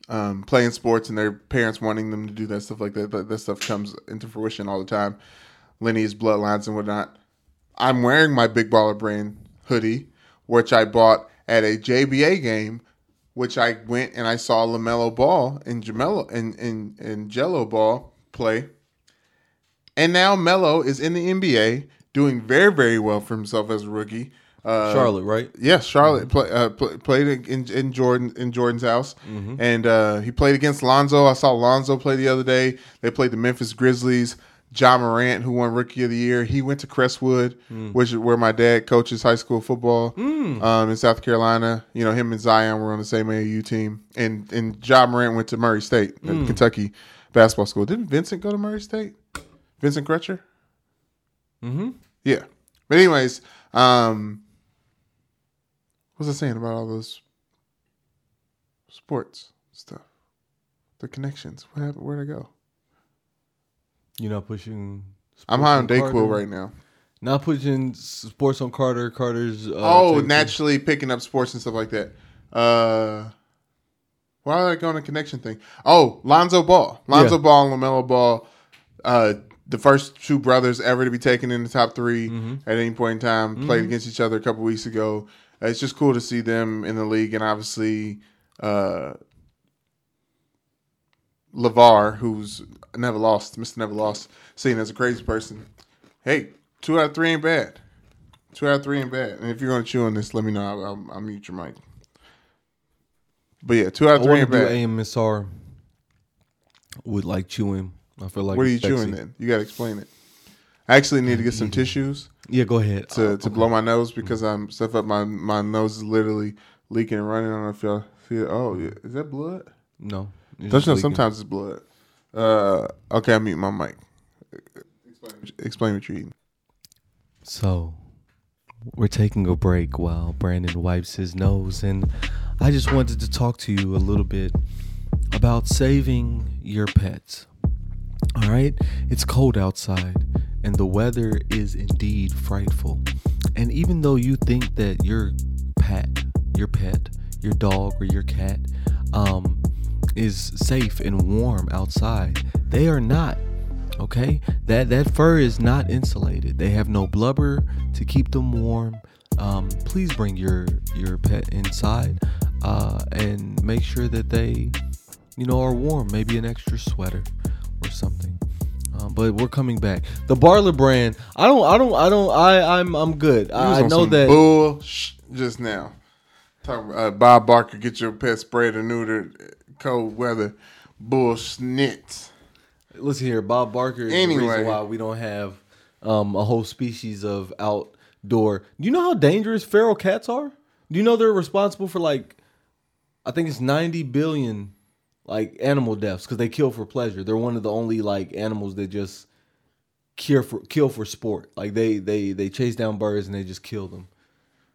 um, playing sports and their parents wanting them to do that stuff like that, that, that stuff comes into fruition all the time. Lineage, bloodlines, and whatnot. I'm wearing my Big Baller Brand hoodie, which I bought at a JBA game, which I went and I saw LaMelo Ball and Jamelo and and, and Gelo Ball play. And now Melo is in the NBA, doing very very well for himself as a rookie. Uh, Charlotte, right? Yes, Charlotte play, uh, play, played in, in Jordan in Jordan's house, and uh, he played against Lonzo. I saw Lonzo play the other day. They played the Memphis Grizzlies. Ja Morant, who won Rookie of the Year, he went to Crestwood, which is where my dad coaches high school football um, in South Carolina. You know, him and Zion were on the same AAU team, and and Ja Morant went to Murray State, uh, Kentucky basketball school. Didn't Vincent go to Murray State? Vincent Crutcher. Mm-hmm. Yeah. But anyways, um what was I saying about all those sports stuff? The connections. What happened? Where'd I go? You're not pushing. I'm high on Carter? Dayquil right now. Not pushing sports on Carter. Carter's. Uh, oh, naturally picking up sports and stuff like that. Uh why are I going to connection thing? Oh, Lonzo Ball. Lonzo Yeah. Ball and LaMelo Ball. Uh the first two brothers ever to be taken in the top 3 Mm-hmm. at any point in time played against each other a couple weeks ago. Uh, It's just cool to see them in the league, and obviously, uh, LaVar, who's never lost, Mister Never Lost, seen as a crazy person. Hey, two out of three ain't bad. Two out of three ain't bad. And if you're gonna chew on this, let me know. I'll, I'll, I'll mute your mic. But yeah, two out I of three ain't to bad. ASMR would like chewing. I feel like what are you sexy. chewing then? You gotta explain it. I actually need to get some [LAUGHS] tissues. Yeah, go ahead. to, Uh, to blow my nose because I'm stuff up my my nose is literally leaking and running. I don't know if y'all see it. Oh, yeah. is that blood? no. It's Don't you know leaking. sometimes it's blood. Uh, okay, I mute my mic. Explain, explain what you're eating. So, we're taking a break while Brandon wipes his nose, and I just wanted to talk to you a little bit about saving your pets. All right? It's cold outside, and the weather is indeed frightful. And even though you think that your pet, your pet, your dog, or your cat, um, is safe and warm outside, they are not okay? That that fur is not insulated. They have no blubber to keep them warm. Um, please bring your your pet inside uh, and make sure that they you know are warm. Maybe an extra sweater or something. Um, but we're coming back. The barler brand i don't i don't i don't i i'm i'm good. I, I know that bull sh- just now. Talking about, uh, Bob Barker, get your pet sprayed and neutered. Cold weather, bull snits. listen here bob barker is the Anyway. reason why we don't have um, a whole species of outdoor. Do you know how dangerous feral cats are? Do you know they're responsible for like i think it's 90 billion like animal deaths because they kill for pleasure. They're one of the only like animals that just kill for kill for sport. Like they they they chase down birds and they just kill them.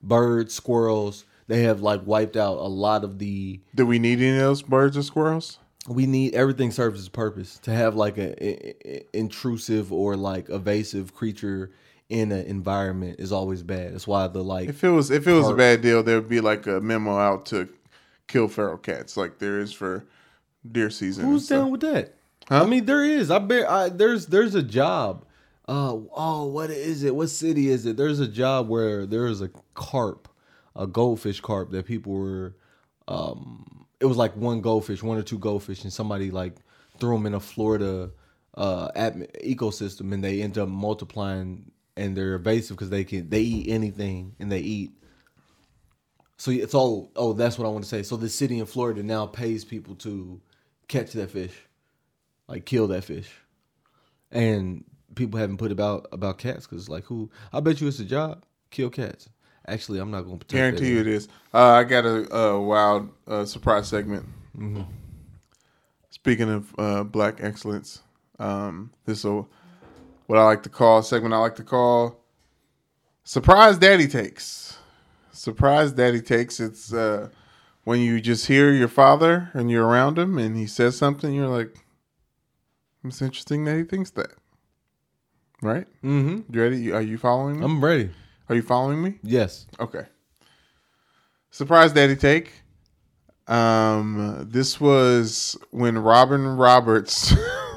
Birds squirrels they have like wiped out a lot of the Do we need any of those birds or squirrels? we need everything serves its purpose to have like a, i- i- intrusive or like evasive creature in an environment is always bad that's why the like If it was if it was a bad deal, there would be like a memo out to kill feral cats, like there is for deer season. who's down with that Huh? i mean there is i bet I, there's there's a job uh oh what is it what city is it there's a job where there is a carp a goldfish carp that people were um it was like one goldfish one or two goldfish and somebody like threw them in a florida uh ecosystem and they end up multiplying and they're evasive because they can they eat anything and they eat so it's all oh that's what i want to say so the city in florida now pays people to catch that fish like kill that fish and people haven't put about about cats because like who? I bet you it's a job. Kill cats. Actually, I'm not going to guarantee you it is. Uh, I got a, a wild uh, surprise segment. Mm-hmm. Speaking of uh, black excellence, um, this is what I like to call a segment. I like to call surprise daddy takes. Surprise daddy takes. It's uh, when you just hear your father and you're around him and he says something, you're like, "It's interesting that he thinks that." Right? Mm-hmm. You ready? Are you following me? I'm ready. Are you following me? Yes. Okay. Surprise daddy take. Um, this was when Robin Roberts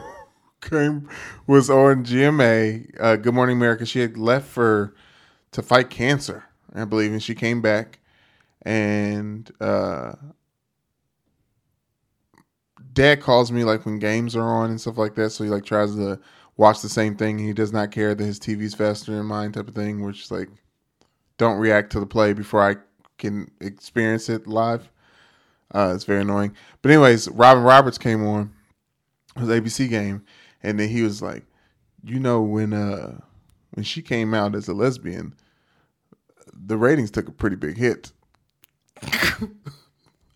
[LAUGHS] came was on GMA, uh, Good Morning America. She had left for to fight cancer, I believe, and she came back, and uh, Dad calls me like when games are on and stuff like that. So he like tries to watch the same thing. He does not care that his TV's faster than mine, type of thing. Which is like, don't react to the play before I can experience it live. Uh, it's very annoying. But anyways, Robin Roberts came on his ABC game, and then he was like, you know, when uh when she came out as a lesbian, the ratings took a pretty big hit. [LAUGHS]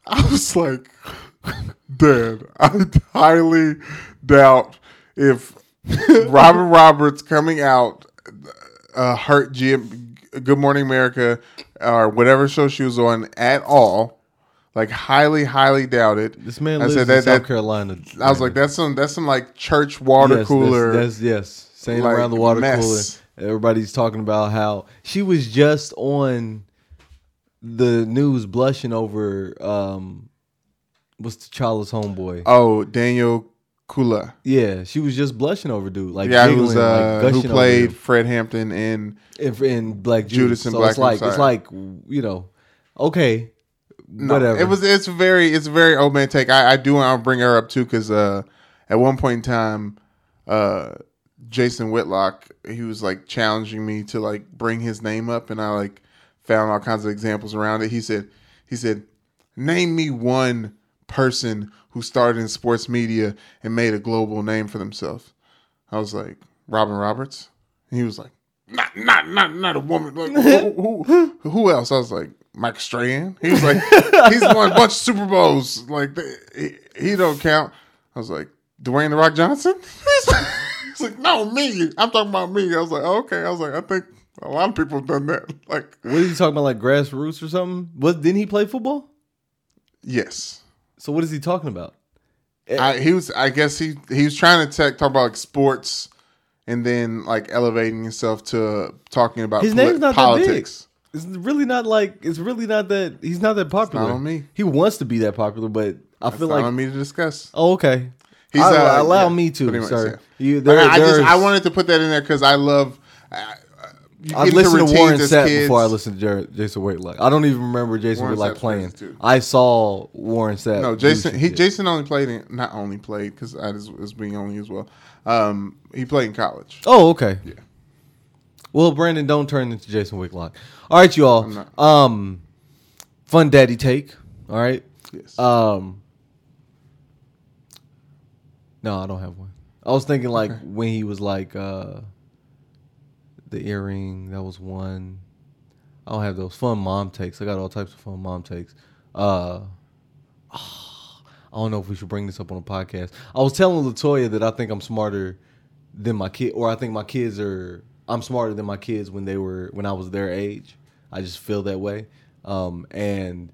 I was like, Dad, I highly doubt if [LAUGHS] Robin Roberts coming out uh, hurt GM, Good Morning America or whatever show she was on at all. Like highly, highly doubted. This man I lives said in that- South that- Carolina. I was like, that's some that's some like church water yes, cooler. That's, that's yes. same like, around the water mess. cooler. Everybody's talking about how she was just on the news blushing over um what's T'Challa's homeboy. oh, Daniel Kaluuya. yeah, she was just blushing over dude. Like yeah, giggling, who's uh, like who played Fred Hampton in in, in Black Judas Judas. and so Black it's like it's like you know, okay, No, whatever. It was it's very it's very old man take. I, I do want to bring her up too because uh, at one point in time, uh, Jason Whitlock he was like challenging me to like bring his name up, and I like found all kinds of examples around it. He said he said, name me one person who started in sports media and made a global name for themselves. I was like Robin Roberts. And he was like, not not not not a woman. Like, who, who, who else? I was like Mike Strahan. He was like [LAUGHS] he's won a bunch of Super Bowls. Like he, he don't count. I was like Dwayne the Rock Johnson. [LAUGHS] He's like, no me. I'm talking about me. I was like oh, okay. I was like I think a lot of people have done that. Like what is he talking about? Like grassroots or something? What didn't he play football? yes. So what is he talking about? I, he was. I guess he he was trying to tech, talk about like sports, and then like elevating himself to talking about His poli- name's not politics. that big. It's really not like it's really not that he's not that popular. not on me. He wants to be that popular, but I It's feel not like on me to discuss. oh okay. He's, I- uh, allow yeah, me to, pretty much, yeah. You, I- there, I, just I wanted to put that in there because I love. Uh, you I've get into listened to routines Warren Sapp kids. before I listened to Jer- Jason Whitlock. I don't even remember Jason Warren Whitlock Sapp's playing. I saw Warren Sapp. No, Jason. He. Jason only played in not only played because I was, was being only as well. Um, he played in college. Oh, okay. Yeah. Well, Brandon, don't turn into Jason Whitlock. All right, you all. Um, fun daddy take. All right. Yes. Um, no, I don't have one. I was thinking like Okay. when he was like uh, the earring. That was one. I don't have those fun mom takes. I got all types of fun mom takes. Uh, [SIGHS] I don't know if we should bring this up on a podcast. I was telling Latoya that I think I'm smarter than my kid, or I think my kids are. I'm smarter than my kids when they were when I was their age. I just feel that way, um, and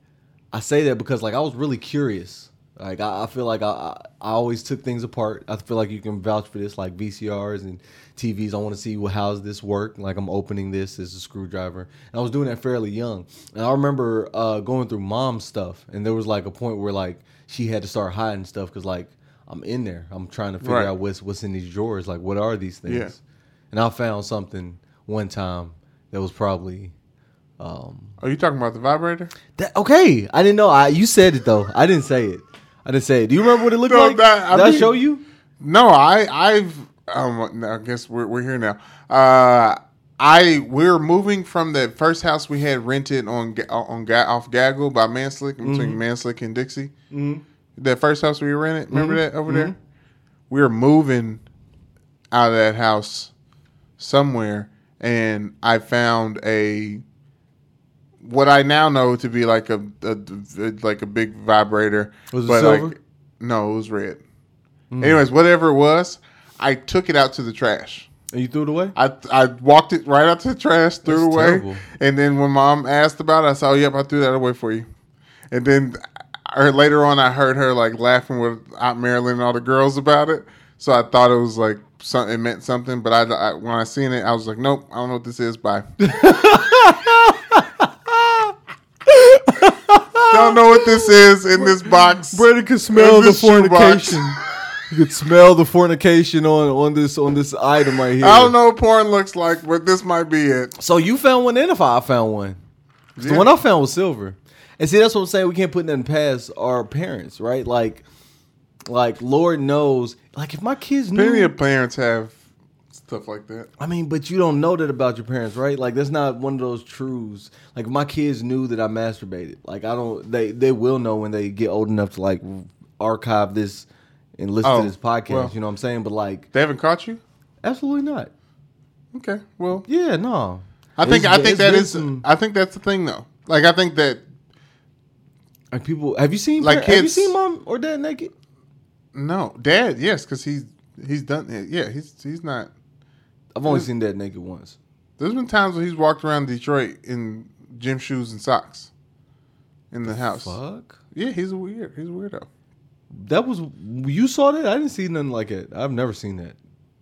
I say that because like I was really curious. Like I, I feel like I, I I always took things apart. I feel like you can vouch for this, like VCRs and TVs. I want to see well, how's this work. Like I'm opening this as a screwdriver. And I was doing that fairly young. And I remember uh, going through mom's stuff, and there was like a point where like she had to start hiding stuff because like I'm in there. I'm trying to figure Right. out what's what's in these drawers. Like what are these things? Yeah. And I found something one time that was probably um, Are you talking about the vibrator? that okay. I didn't know. I you said it though. I didn't say it. I didn't say it. Do you remember what it looked No, like? that- I Did I show you? No, I I've um I guess we're we're here now. Uh I we're moving from the first house we had rented on on off Gagel by Manslick Mm-hmm. between Manslick and Dixie. That first house we rented, remember that over there? We were moving. out of that house somewhere, and I found a what I now know to be like a, a like a big vibrator. Was it but silver? like no, it was red. Hmm. Anyways, whatever it was, I took it out to the trash. And you threw it away? I I walked it right out to the trash, threw it away, terrible. and then when mom asked about it, I said, "Oh, yep, I threw that away for you." And then or later on, I heard her like laughing with Aunt Marilyn and all the girls about it. So I thought it was like something it meant something, but I, I when I seen it, I was like, "Nope, I don't know what this is." Bye. [LAUGHS] don't know what this is in this box. Brandon could smell the fornication. you could smell the fornication on on this on this item right here. I don't know what porn looks like, but this might be it. So you found one, and if I found one, 'Cause the Yeah. one I found was silver. And see, that's what I'm saying. We can't put nothing past our parents, right? Like, like Lord knows, like if my kids knew. Plenty of parents have stuff like that. I mean, but you don't know that about your parents, right? Like that's not one of those truths. Like my kids knew that I masturbated. Like I don't. They they will know when they get old enough to like archive this and listen Oh, to this podcast. well. you know what I'm saying? But like, They haven't caught you. absolutely not. Okay, well, Yeah, no. I think It's- I think that is. some- I think that's the thing, though. Like I think that Like people, have you seen Like like have you kids- seen mom or dad naked? no, Dad, yes, because he's he's done it. Yeah, he's he's not. I've only seen that naked once. There's been times where he's walked around Detroit in gym shoes and socks in the house. Fuck. Yeah, he's a weird. He's a weirdo. That was you saw that? I didn't see nothing like it. I've never seen that.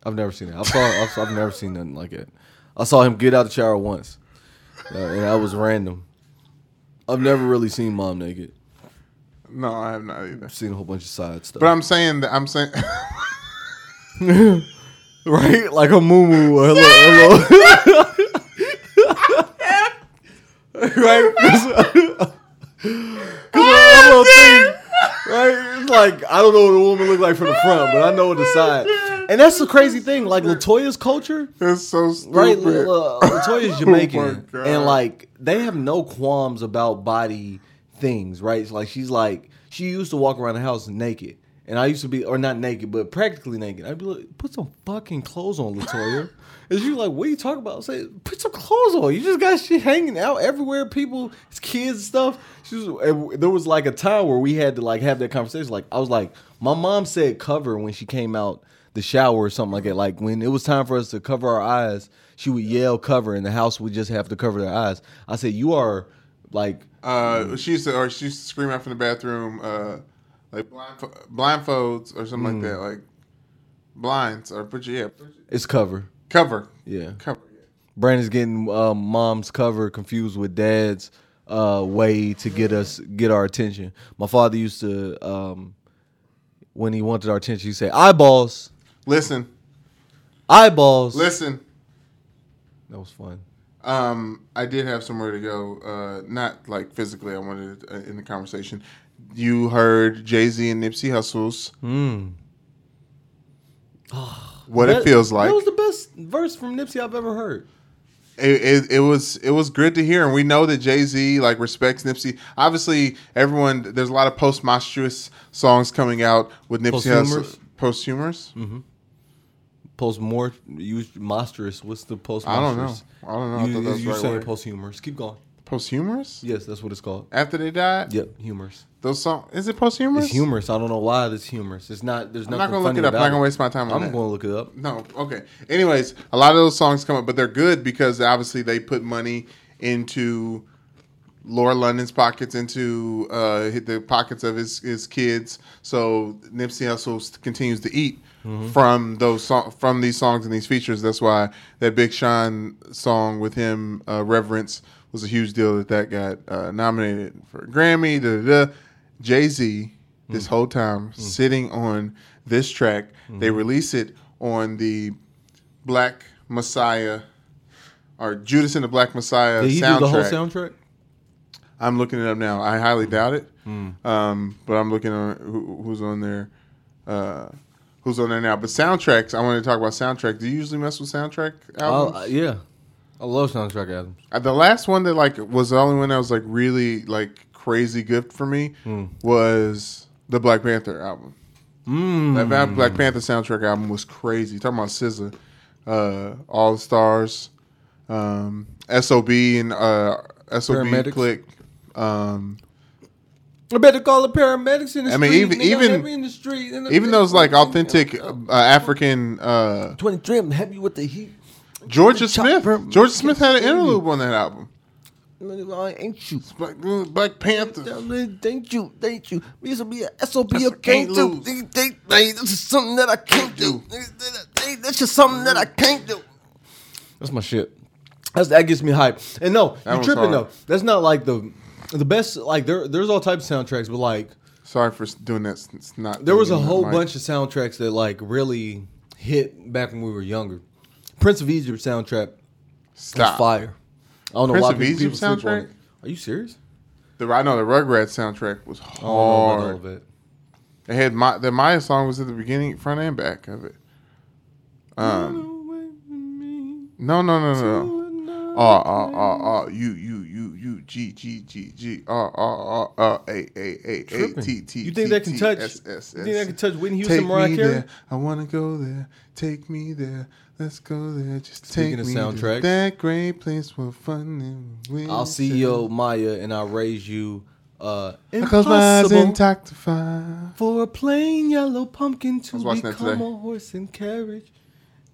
I've never seen it. I saw. I've, I've never seen nothing like it. I saw him get out of the shower once, uh, and that was random. I've never really seen mom naked. No, I have not either. I've seen a whole bunch of side stuff. But I'm saying that I'm saying. [LAUGHS] [LAUGHS] right, like a moo moo. Hello, hello. right? Because [LAUGHS] hello thing. Right? It's like I don't know what a woman look like from the front, but I know what the side. And that's the crazy thing. Like Latoya's culture, it's so stupid. right? La- La- Latoya's Jamaican, Oh and like they have no qualms about body things, right? It's like she's like she used to walk around the house naked, and I used to be, or not naked, but practically naked. I'd be like, put some fucking clothes on, Latoya. [LAUGHS] And she's like, what are you talking about? I say, put some clothes on. You just got shit hanging out everywhere. People, it's kids and stuff. She was, and there was like a time where we had to like have that conversation. Like I was like, my mom said cover when she came out the shower or something like that. Like when it was time for us to cover our eyes, she would yell cover, and the house would just have to cover their eyes. I said, you are like Uh, she used to, or she used to scream out from the bathroom, uh, like blindfo- blindfolds or something Mm. like that, like blinds or put your yeah, put your- it's cover. cover, Yeah. cover. Yeah. Brandon's getting um, mom's cover confused with dad's uh, way to get us get our attention. My father used to um, when he wanted our attention, he'd say eyeballs, Listen, eyeballs. listen. That was fun. Um, I did have somewhere to go. Uh, not like physically. I wanted uh, in the conversation. You heard Jay Z and Nipsey Hussle's Mm. [SIGHS] "What That- It Feels Like." That was the best verse from Nipsey I've ever heard. it, it, it was it was good to hear, and we know that Jay Z like respects Nipsey. Obviously, everyone there's a lot of posthumous songs coming out with Nipsey? Hussle. Posthumous? Post more you monstrous. What's the post? I don't know. I don't know. I You, thought that you saying word. posthumous? Keep going. Posthumous? Yes, that's what it's called. After they died, Yep, humorous. those songs is it posthumous? It's humorous. I don't know why it's humorous. It's not. There's I'm not gonna look it up. I'm not gonna waste my time on I'm that. going to look it up. No, okay. Anyways, a lot of those songs come up, but they're good because obviously they put money into Lauren London's pockets, into uh, the pockets of his, his kids. So Nipsey Hussle continues to eat from those song, from these songs and these features. That's why that Big Sean song with him, uh, Reverence, was a huge deal that that got uh, nominated for a Grammy. Da, da, da. Jay Z, this whole time sitting on this track. They release it on the Black Messiah or Judas and the Black Messiah Did he soundtrack. do the whole soundtrack? I'm looking it up now. I highly doubt it, Hmm. um, but I'm looking on who, who's on there. Uh, who's on there now? But soundtracks. I want to talk about soundtrack. Do you usually mess with soundtrack albums? Oh, uh, yeah. I love soundtrack albums. Uh, the last one that like was the only one that was like really like crazy good for me Hmm. was the Black Panther album. Mm. That Black- Black Panther soundtrack album was crazy. Talking about SZA, uh, All Stars, um, SOB and uh, SOB Paramedics. Click. Um, I better call the paramedics in the I mean, street. even- nigga. even- Heavy in the street. even those like authentic uh, African uh, twenty three. I'm happy with the heat. Jorja Smith. Chopper. Jorja Smith had an interlude on that album. Ain't you? Black, mm, Black Panther. Thank you, thank you. This will be a SOB That's can't can't do. This is something that I can't do. They- That's just something that I can't do. That's my shit. That's, that gets me hype. And no, That you one's tripping hard. though. That's not like the the best. Like there, there's all types of soundtracks, but like Sorry for doing that. It's not. there was a whole bunch of soundtracks that like really hit back when we were younger. Prince of Egypt soundtrack was Stop. fire. I don't know Prince why of people, Egypt people sleep on soundtrack? it. Are you serious? The I know the Rugrats soundtrack was I don't know about all hard. of it. They had my the Maya song was at the beginning, front and back of it. Um, no, no, no, no, no. Oh, oh, oh, oh, you, you, you, you, G, G, G, G, oh, oh, oh, oh, A, A, A, A, Tripping. T, T, You think that can touch- you think that can touch Whitney Houston, Mariah Carey? I wanna go there. Take me there. Let's go there. Just Speaking take me soundtracks. That great place for fun and I'll see you, Maya, and I'll raise you. Uh, I close my eyes and impossible talk to fire. for a plain yellow pumpkin to was watching that become a horse and carriage.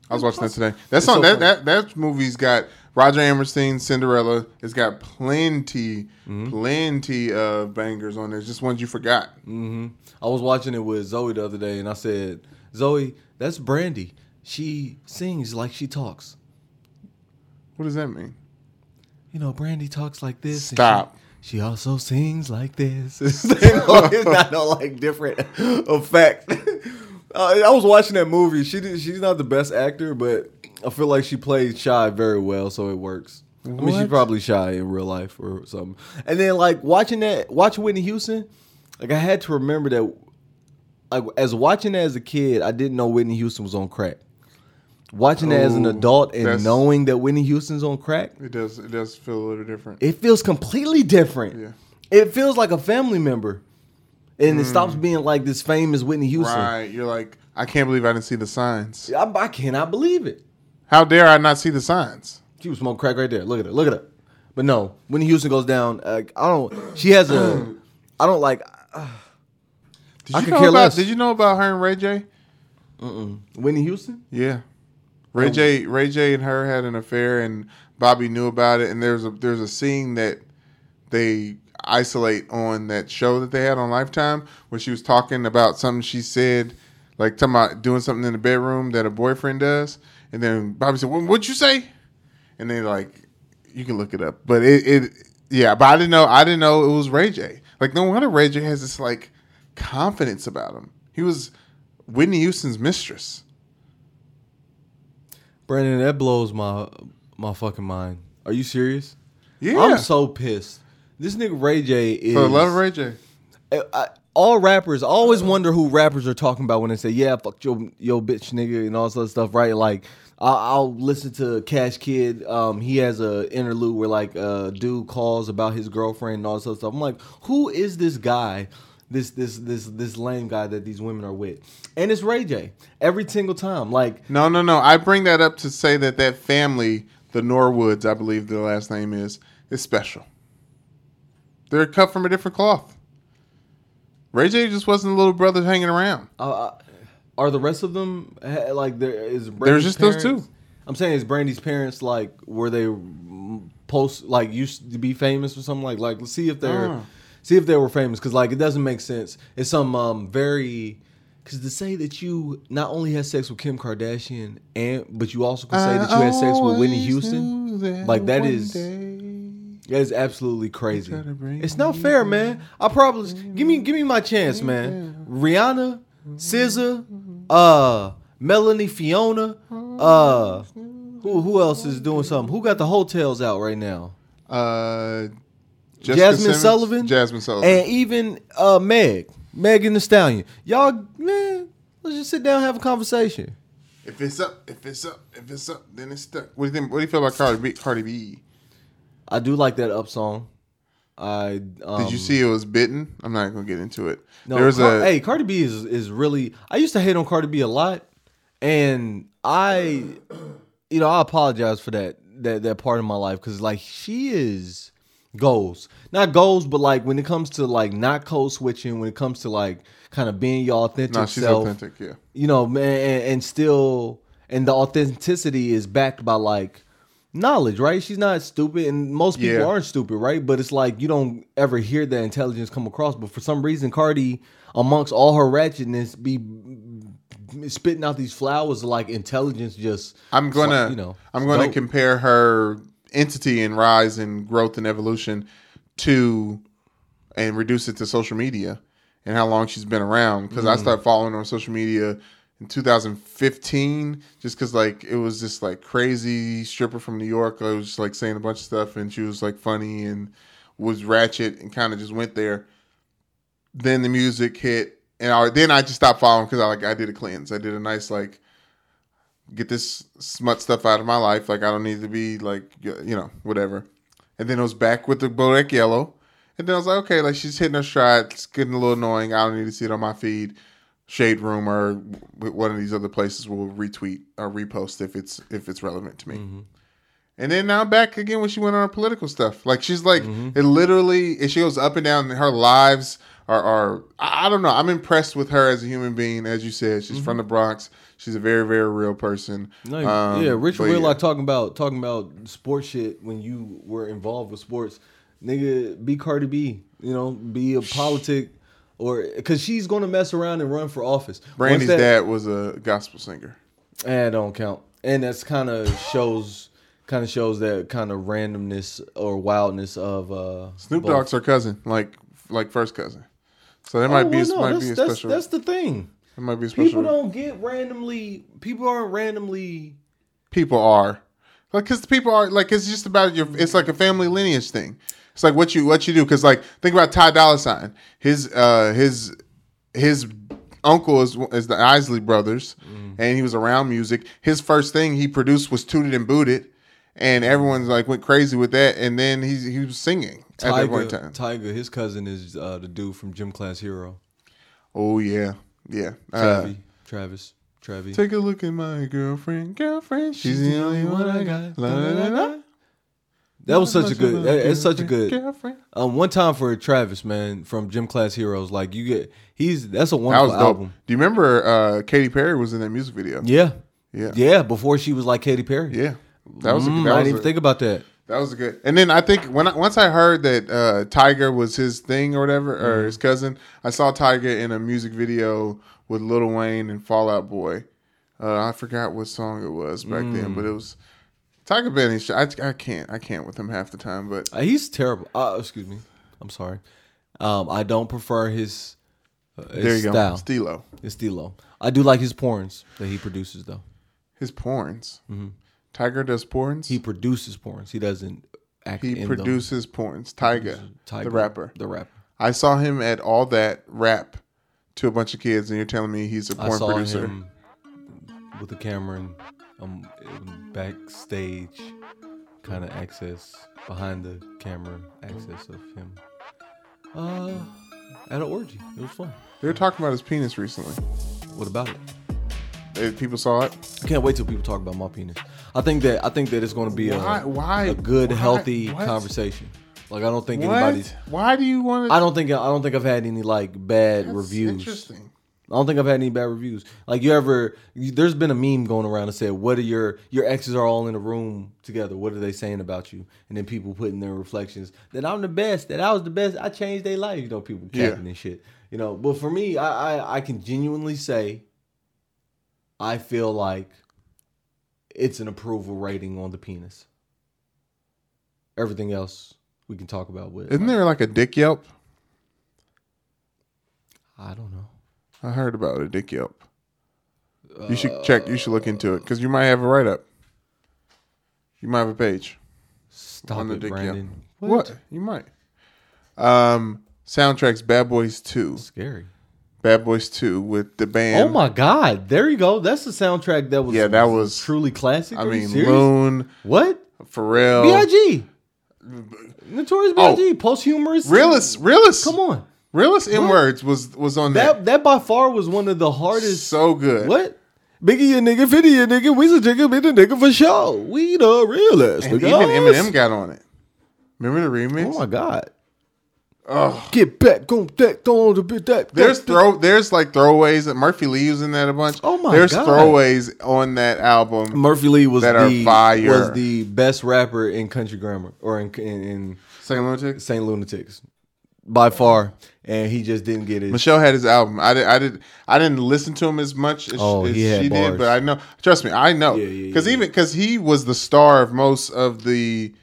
I was watching that today. That song, so that, that that movie's got Roger Hammerstein, Cinderella. It's got plenty, Mm-hmm. plenty of bangers on there. Just ones you forgot. Mm-hmm. I was watching it with Zoe the other day, and I said, "Zoe, that's Brandy. She sings like she talks. What does that mean? You know, Brandy talks like this. and Stop. She, she also sings like this. [LAUGHS] [LAUGHS] it's not no like different [LAUGHS] effect. Uh, I was watching that movie. She did, she's not the best actor, but I feel like she plays shy very well, so it works. I mean, she's probably shy in real life or something. And then like watching that, watching Whitney Houston, like I had to remember that, like as watching that as a kid, I didn't know Whitney Houston was on crack. Watching that as an adult and that's- knowing that Whitney Houston's on crack, It does. It does feel a little different. it feels completely different. Yeah. It feels like a family member. And it stops being like this famous Whitney Houston. Mm. Right. You're like, I can't believe I didn't see the signs. I, I cannot believe it. How dare I not see the signs? She was smoking crack right there. Look at it. Look at it. But no, Whitney Houston goes down. Uh, I don't. She has a. [CLEARS THROAT] I don't like. Did I you could know care about? less. Did you know about her and Ray J? Whitney Houston. Yeah. Ray. J, Ray J, and her had an affair, and Bobby knew about it. And there's a there's a scene that they isolate on that show that they had on Lifetime where she was talking about something she said, like talking about doing something in the bedroom that a boyfriend does, and then Bobby said, "What- "What'd you say?" And then like, you can look it up, but it, it yeah, but I didn't know I didn't know it was Ray J. Like no wonder Ray J has this like confidence about him. He was Whitney Houston's mistress. Brandon, that blows my my fucking mind. Are you serious? Yeah, I'm so pissed. This nigga Ray J is. for the love of Ray J. I, I- all rappers I always wonder who rappers are talking about when they say, "Yeah, fuck your your bitch nigga" and all this other stuff, right? Like, I'll, I'll listen to Cash Kid. Um, he has a interlude where like a dude calls about his girlfriend and all this other stuff. I'm like, who is this guy? This this this this lame guy that these women are with, and it's Ray J every single time. Like, No, no, no. I bring that up to say that that family, the Norwoods, I believe the last name is, is special. They're cut from a different cloth. Ray J just wasn't a little brother hanging around. uh, uh, are the rest of them like there is? There's Brandy's just those two. I'm saying is Brandy's parents like were they post like used to be famous or something like like let's see if they're Oh. See if they were famous because like it doesn't make sense. It's some um very because to say that you not only had sex with Kim Kardashian and but you also can say that you had sex with Whitney Houston. Like, that is- That is absolutely crazy. Try to bring It's not fair, man. I probably give me give me my chance, man. Rihanna, SZA, uh, Melanie Fiona, uh, who who else is doing something? Who got the hotels out right now? Uh, Jessica Jasmine Simmons? Sullivan, Jasmine Sullivan. and even uh Meg, Megan Thee Stallion. Y'all, man, let's just sit down and have a conversation. if it's up, if it's up, if it's up, then it's stuck. What do you think? What do you feel about Cardi B? Cardi B. I do like that up song. I um, Did you see it was bitten? I'm not gonna get into it. No, there was Car- a hey Cardi B is is really. I used to hate on Cardi B a lot, and I, you know, I apologize for that that that part of my life because like she is goals, not goals, but like when it comes to like not code switching, when it comes to like kind of being your authentic no, she's self, authentic. Yeah, you know, man, and, and still, and the authenticity is backed by like knowledge, right? She's not stupid, and most people Yeah. aren't stupid, right? But it's like you don't ever hear that intelligence come across. But for some reason, Cardi, amongst all her ratchetness, be spitting out these flowers of like intelligence. Just I'm gonna you know, I'm gonna dope. compare her entity and rise and growth and evolution to and reduce it to social media and how long she's been around. Because I Mm. started following her on social media in 2015 just because like it was this like crazy stripper from New York I was just like saying a bunch of stuff and she was like funny and was ratchet and kind of just went there. Then the music hit and I, then I just stopped following because I like I did a cleanse. I did a nice like get this smut stuff out of my life. Like I don't need to be like you know whatever. And then it was back with the Bodak Yellow, and then I was like, okay, like she's hitting her stride. It's getting a little annoying. I don't need to see it on my feed. Shade Room or one of these other places will retweet or repost if it's if it's relevant to me. Mm-hmm. And then now back again when she went on her political stuff. Like she's like mm-hmm. it literally. It, she goes up and down. Her lives are are I I don't know. I'm impressed with her as a human being. As you said, she's mm-hmm. from the Bronx. She's a very very real person. No, Um, yeah, Rich real yeah. like talking about talking about sports shit when you were involved with sports. Nigga, be Cardi B. You know, be a politic or because she's gonna mess around and run for office. Brandy's that- dad was a gospel singer. Eh, don't count. And that's kind of shows kind of shows that kind of randomness or wildness of uh Snoop both. Dogg's her cousin, like like first cousin. So there might Oh, be well, no, might that's, be a that's, special. that's the thing. There might be special. People don't get randomly. People aren't randomly. people are like because people are like it's just about your it's like a family lineage thing it's like what you what you do because like think about ty Dolla sign his uh his his uncle is is the isley brothers and he was around music his first thing he produced was Toot It and Boot It and everyone's like went crazy with that and then he's he was singing at that point in Tyga, time Tyga, his cousin is uh, the dude from Gym Class Hero. oh yeah yeah uh, Travis, Travis, Travis. take a look at my girlfriend girlfriend she's the only one i got la, la, la, la. That was such a good. It's such a good. girlfriend Um, one time for Travis, man, from Gym Class Heroes. Like you get, he's that's a That wonderful was album. Do you remember uh, Katy Perry was in that music video? Yeah, Yeah. yeah. Before she was like Katy Perry. Yeah. That was a, Mm, that I was didn't even think about that. That was good. And then I think when I, once I heard that uh, Tyga was his thing or whatever Mm-hmm. or his cousin, I saw Tyga in a music video with Lil Wayne and Fall Out Boy. Uh, I forgot what song it was back then, Mm. but it was Tyga Benny. I, I can't I can't with him half the time, but Uh, he's terrible. Uh, excuse me. I'm sorry. Um, I don't prefer his, uh, his there you go. Stilo. His stilo. I do like his porns that he produces though. His porns. Tyga does porns. He produces porns. He doesn't act. He in produces porns. Tyga. Tyga, the rapper. The rapper. I saw him at all that rap to a bunch of kids, and you're telling me he's a porn saw producer. him with the camera and um backstage kind of access behind the camera access of him. Uh, at an orgy. It was fun. They were talking about his penis recently. What about it? Eh, People saw it. I can't wait till people talk about my penis. I think that I think that it's going to be Why? a, Why? a good, why- healthy what? conversation. Like I don't think What? anybody's. Why do you want to? I don't think I don't think I've had any like bad reviews. Interesting. I don't think I've had any bad reviews. Like you ever, you, there's been a meme going around that said, "What are your your exes are all in a room together? What are they saying about you?" And then people putting their reflections that I'm the best, that I was the best, I changed their life. You know, people Yeah. and shit. You know, but for me, I, I I can genuinely say, I feel like it's an approval rating on the penis. Everything else we can talk about with. Isn't there like a dick Yelp? I don't know. I heard about a dick Yelp. You should check. You should look into it because you might have a write up. You might have a page Stop on the it, dick Brandon. Yelp. What? You might. Um, soundtracks: Bad Boys Two, Scary. Bad Boys Two with the band. Oh my God! There you go. That's the soundtrack that was Yeah, that was- truly classic. I Are mean? Loon, What? Pharrell. Big. Notorious Oh. B.I.G. posthumous. realist, realist. Come on. realist in words was was on that. That that by far was one of the hardest. So good. What? Biggie a nigga, 50 a nigga, we a nigga, be the nigga for sure. We the realest. And even Eminem got on it. Remember the remix? Oh my god. Oh. Get back go back, that, on the bit that. There's throw there's like throwaways that Murphy Lee was in that a bunch. Oh my There's God. There's throwaways on that album. Murphy Lee was that are the fire. was the best rapper in country grammar or in in, in Saint Lunatics. Saint Lunatics by far, and he just didn't get it. Michelle had his album. I did. I did. I didn't listen to him as much as, Oh, as she bars. did, but I know. Trust me, I know. Yeah, yeah, Because yeah, even because he was the star of most of the,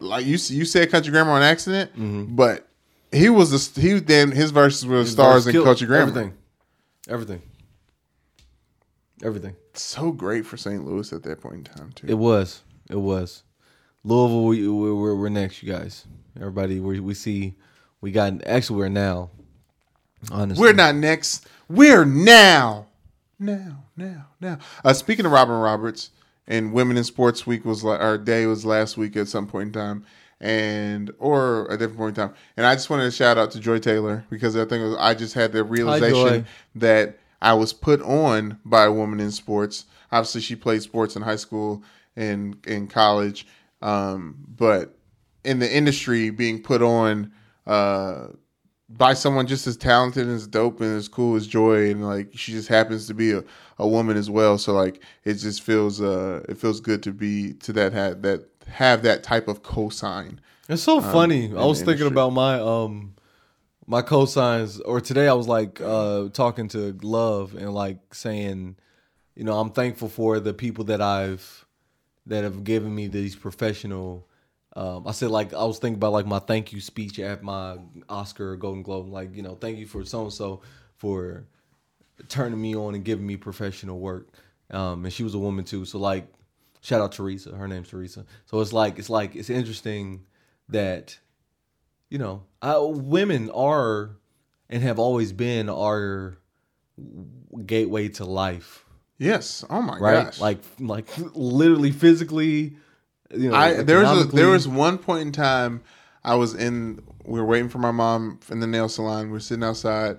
like you you said, country grammar on accident, Mm-hmm. but he was the he then his verses were the stars in Killed country grammar. Everything, everything, everything. So great for St. Louis at that point in time too. It was. It was. Louisville, we, we, we're, we're next, you guys. Everybody, we, we see, we got, actually, we're now. Honestly. We're not next. We're now. Now, now, now. Uh, speaking of Robin Roberts, and Women in Sports Week was like our day was last week at some point in time, and or a different point in time. And I just wanted to shout out to Joy Taylor because I think it was, I just had the realization Joy. that I was put on by a woman in sports. Obviously, she played sports in high school and in college, um, but in the industry, being put on. Uh, by someone just as talented and as dope and as cool as Joy, and like she just happens to be a, a woman as well. So like it just feels uh it feels good to be to that hat that have that type of cosign. It's so funny. I Um, was thinking about my um my cosigns or today I was like uh talking to Love and like saying, you know, I'm thankful for the people that I've that have given me these professional um, I said like I was thinking about like my thank you speech at my Oscar or Golden Globe, like you know, thank you for so and so for turning me on and giving me professional work. Um, and she was a woman too, so like shout out Teresa. Her name's Teresa. So it's like it's like it's interesting that you know I, women are and have always been our gateway to life, Yes. Oh my right? gosh. Like like literally physically. You know, I there was a, there was one point in time I was in we were waiting for my mom in the nail salon. We're sitting outside.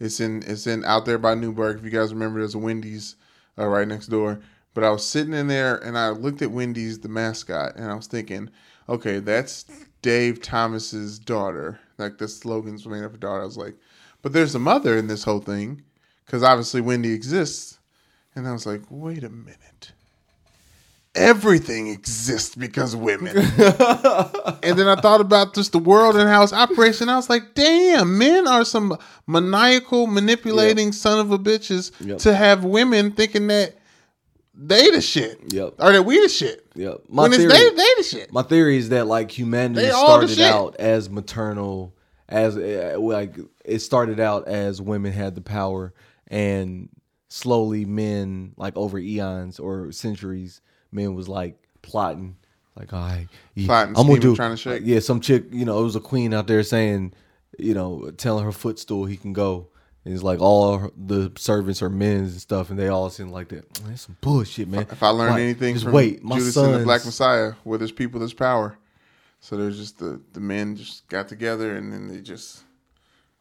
It's in it's in out there by Newburgh. If you guys remember, there's a Wendy's uh, right next door. But I was sitting in there and I looked at Wendy's, the mascot, and I was thinking, okay, that's Dave Thomas's daughter. Like the slogan's made up for daughter. I was like, but there's a mother in this whole thing because obviously Wendy exists. And I was like, wait a minute everything exists because women. [LAUGHS] and then I thought about just the world and how it's operating. I was like, damn, men are some maniacal, manipulating son of a bitches Yep. to have women thinking that they the shit. Yep. Or that we the shit. Yep. My when theory, they, they the shit. my theory is that like humanity They started out as maternal, as uh, like it started out as women had the power, and slowly men like over eons or centuries, men was like plotting, like all right, yeah, Plotting, I'm gonna do trying to shake. Yeah, some chick, you know, it was a queen out there saying, you know, telling her footstool he can go. And it's like all the servants are men and stuff, and they all seem like that. That's some bullshit, man. If I learned Like, anything just from wait, my Judas and the Black Messiah, where there's people, there's power. So there's just the, the men just got together and then they just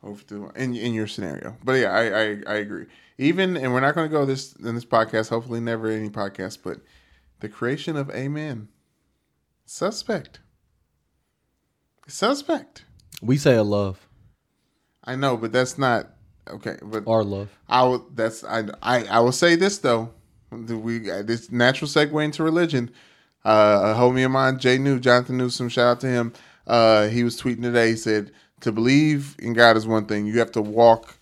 overthrew in in your scenario. But yeah, I I, I agree. Even and we're not going to go this in this podcast. Hopefully, never any podcast. But the creation of Amen, suspect, suspect. We say a love, I know, but that's not okay. But our love. I will. That's I. I, I will say this though. We this natural segue into religion. Uh, a homie of mine, Jay New, Jonathan Newsom, shout out to him. Uh, he was tweeting today. He said, "To believe in God is one thing. You have to walk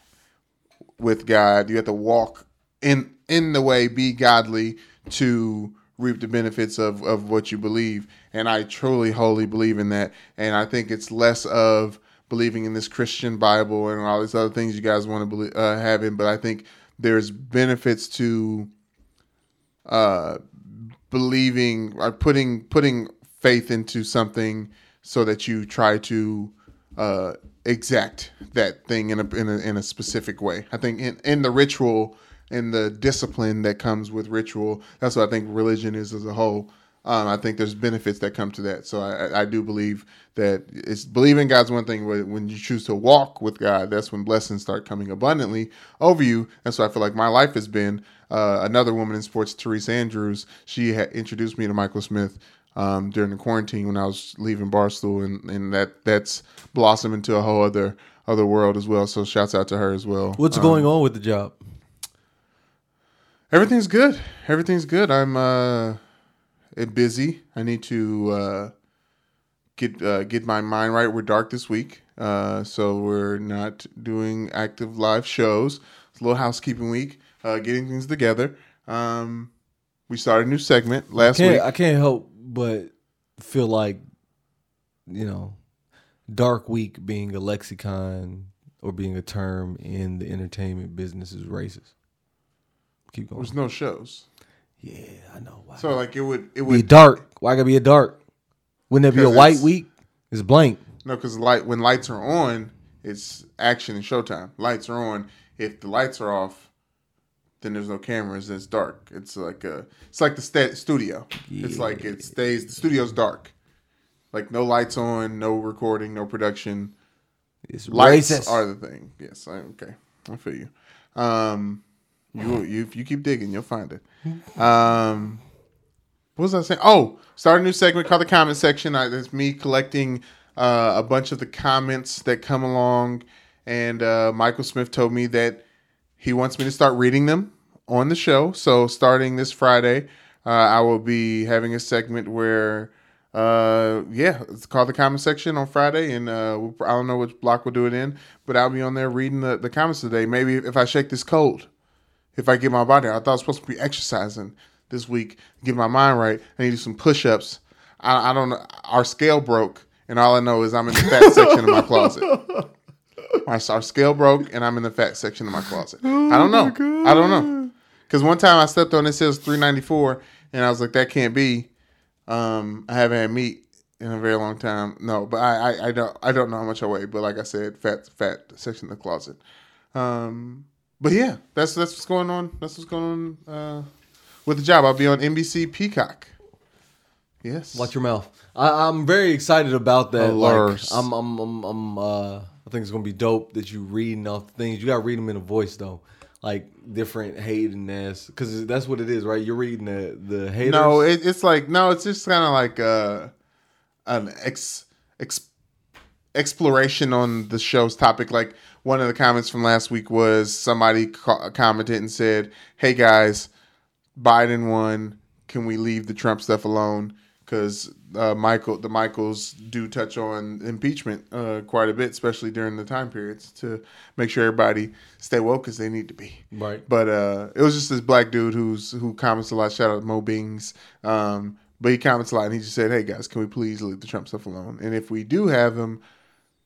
with God. You have to walk in in the way, be godly to reap the benefits of of what you believe." And I truly, wholly believe in that. And I think it's less of believing in this Christian Bible and all these other things you guys want to believe, uh, have in, but I think there's benefits to uh, believing or putting putting faith into something so that you try to uh, exact that thing in a, in a in a specific way. I think in, in the ritual in the discipline that comes with ritual, that's what I think religion is as a whole. Um, I think there's benefits that come to that. So I, I do believe that it's believing God's one thing. But when you choose to walk with God, that's when blessings start coming abundantly over you. And so I feel like my life has been uh, another woman in sports, Teresa Andrews. She had introduced me to Michael Smith um, during the quarantine when I was leaving Barstool, and, and that that's blossomed into a whole other other world as well. So shouts out to her as well. What's Um, going on with the job? Everything's good. Everything's good. I'm uh busy. I need to uh get uh, get my mind right. We're dark this week. Uh so we're not doing active live shows. It's a little housekeeping week. Uh getting things together. Um we started a new segment last Can't, week. I can't help but feel like, you know, dark week being a lexicon or being a term in the entertainment business is racist. Keep going. There's no shows. Yeah, I know. Why So like it would it would be dark? Why gotta be a dark? Wouldn't that be a white it's- week? It's blank. No, because light when lights are on, it's action and showtime. Lights are on. If the lights are off, then there's no cameras. It's dark. It's like a. It's like the sta- studio. It's like it stays. The studio's dark. Like no lights on, no recording, no production. It's Lights racist. are the thing. Yes. I, okay. I feel you. Um, you you if you keep digging, you'll find it. Um, what was I saying? Oh, start a new segment called the comment section. I, it's me collecting uh, a bunch of the comments that come along, and uh, Michael Smith told me that he wants me to start reading them on the show. So starting this Friday, uh, I will be having a segment where, uh, yeah, it's called the comment section on Friday, and uh, we'll, I don't know which block we'll do it in, but I'll be on there reading the, the comments today. Maybe if I shake this cold, if I get my body, I thought I was supposed to be exercising this week, get my mind right. I need to do some push-ups. I, I don't know. Our scale broke, and all I know is I'm in the fat [LAUGHS] section of my closet. My our scale broke, and I'm in the fat section of my closet. I don't know. I don't know. Because one time I stepped on it says 394, and I was like, that can't be. Um, I haven't had meat in a very long time. No, but I, I, I don't I don't know how much I weigh, but like I said, fat fat section of the closet. Um, but yeah, that's that's what's going on. That's what's going on uh, with the job. I'll be on NBC Peacock. Yes. Watch your mouth. I, I'm very excited about that. Like, Alerts. I'm, I'm, I'm, I'm, uh, I think it's gonna be dope that you reading off things. You gotta read them in a voice though, like different hating ass, because that's what it is, right? You're reading the the haters. No, it, it's like no, it's just kind of like uh, an ex, ex exploration on the show's topic. Like one of the comments from last week was somebody co- commented and said, "Hey guys, Biden won. Can we leave the Trump stuff alone?" Because uh, Michael, the Michaels do touch on impeachment uh, quite a bit, especially during the time periods, to make sure everybody stay woke as they need to be. right. But uh, it was just this black dude who's who comments a lot. Shout out Mo Bings. Um, but he comments a lot, and he just said, "Hey guys, can we please leave the Trump stuff alone? And if we do have him,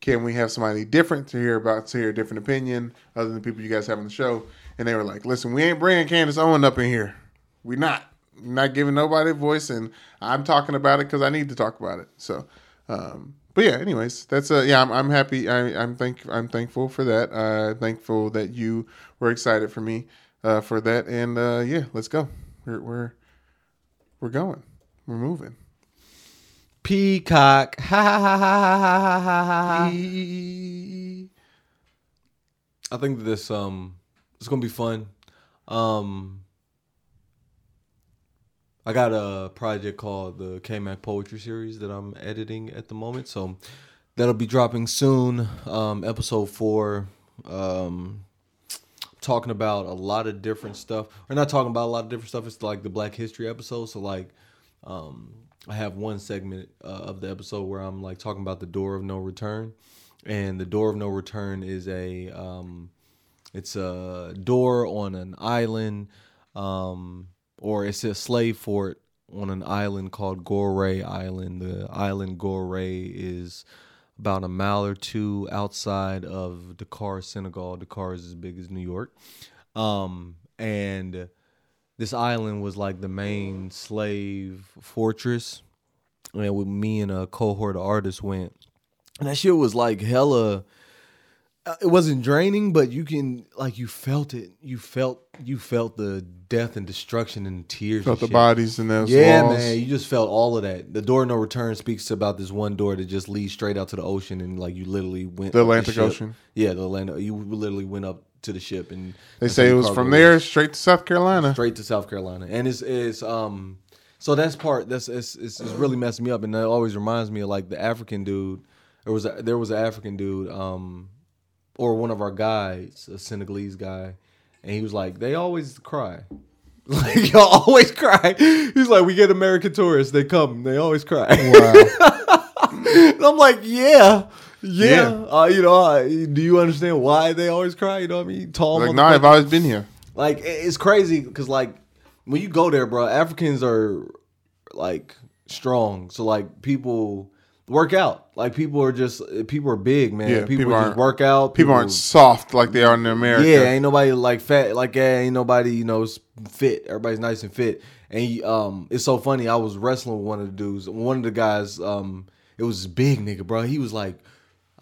can we have somebody different to hear about, to hear a different opinion other than the people you guys have on the show?" And they were like, "Listen, we ain't bringing Candace Owen up in here. We not. Not giving nobody a voice, and I'm talking about it because I need to talk about it." So. Um, but yeah, anyways, that's a yeah, I'm, I'm happy. I, I'm thank I'm thankful for that. Uh, thankful that you were excited for me uh, for that, and uh, yeah, let's go. We're we're we're going. We're moving. Peacock. [LAUGHS] Ha ha ha ha ha ha ha ha. I think this um it's gonna be fun. Um I got a project called the K Mac Poetry Series that I'm editing at the moment, so that'll be dropping soon. Um, episode four. Um, talking about a lot of different stuff. We're not talking about a lot of different stuff. It's like the Black History episode. So like, um, I have one segment uh, of the episode where I'm like talking about the door of no return, and the door of no return is a um, it's a door on an island, um, or it's a slave fort on an island called Goree Island. The island Goree is about a mile or two outside of Dakar, Senegal. Dakar is as big as New York. Um, and this island was like the main slave fortress. And with me and a cohort of artists went. And that shit was like hella uh, it wasn't draining, but you can like you felt it. You felt you felt the death and destruction and tears. Felt and the bodies in those Yeah, walls. man, you just felt all of that. The door no return speaks about this one door that just leads straight out to the ocean, and like you literally went The Atlantic ship. Ocean. Yeah, the Atlantic. You literally went up to the ship, and They say it was from was. there straight to South Carolina. straight to South Carolina, and it's it's um. So that's part that's it's, it's, it's really messing me up, and that always reminds me of like the African dude. There was a, there was an African dude, um, or one of our guys, a Senegalese guy, and he was like, they always cry. [LAUGHS] Like y'all always cry. He's like, we get American tourists, they come, they always cry. Wow. [LAUGHS] I'm like, yeah, yeah. Yeah. Uh, you know, uh, do you understand why they always cry? You know what I mean? Tall. like, no, I've always been here. Like it's crazy because like when you go there, bro, Africans are like strong. So like people work out. Like people are just people are big, man. Yeah, people, people just work out. People aren't soft like they are in America. Yeah, ain't nobody like fat. Like yeah, ain't nobody you know fit. Everybody's nice and fit. And um, it's so funny. I was wrestling with one of the dudes. One of the guys, um, it was this big nigga, bro. He was like,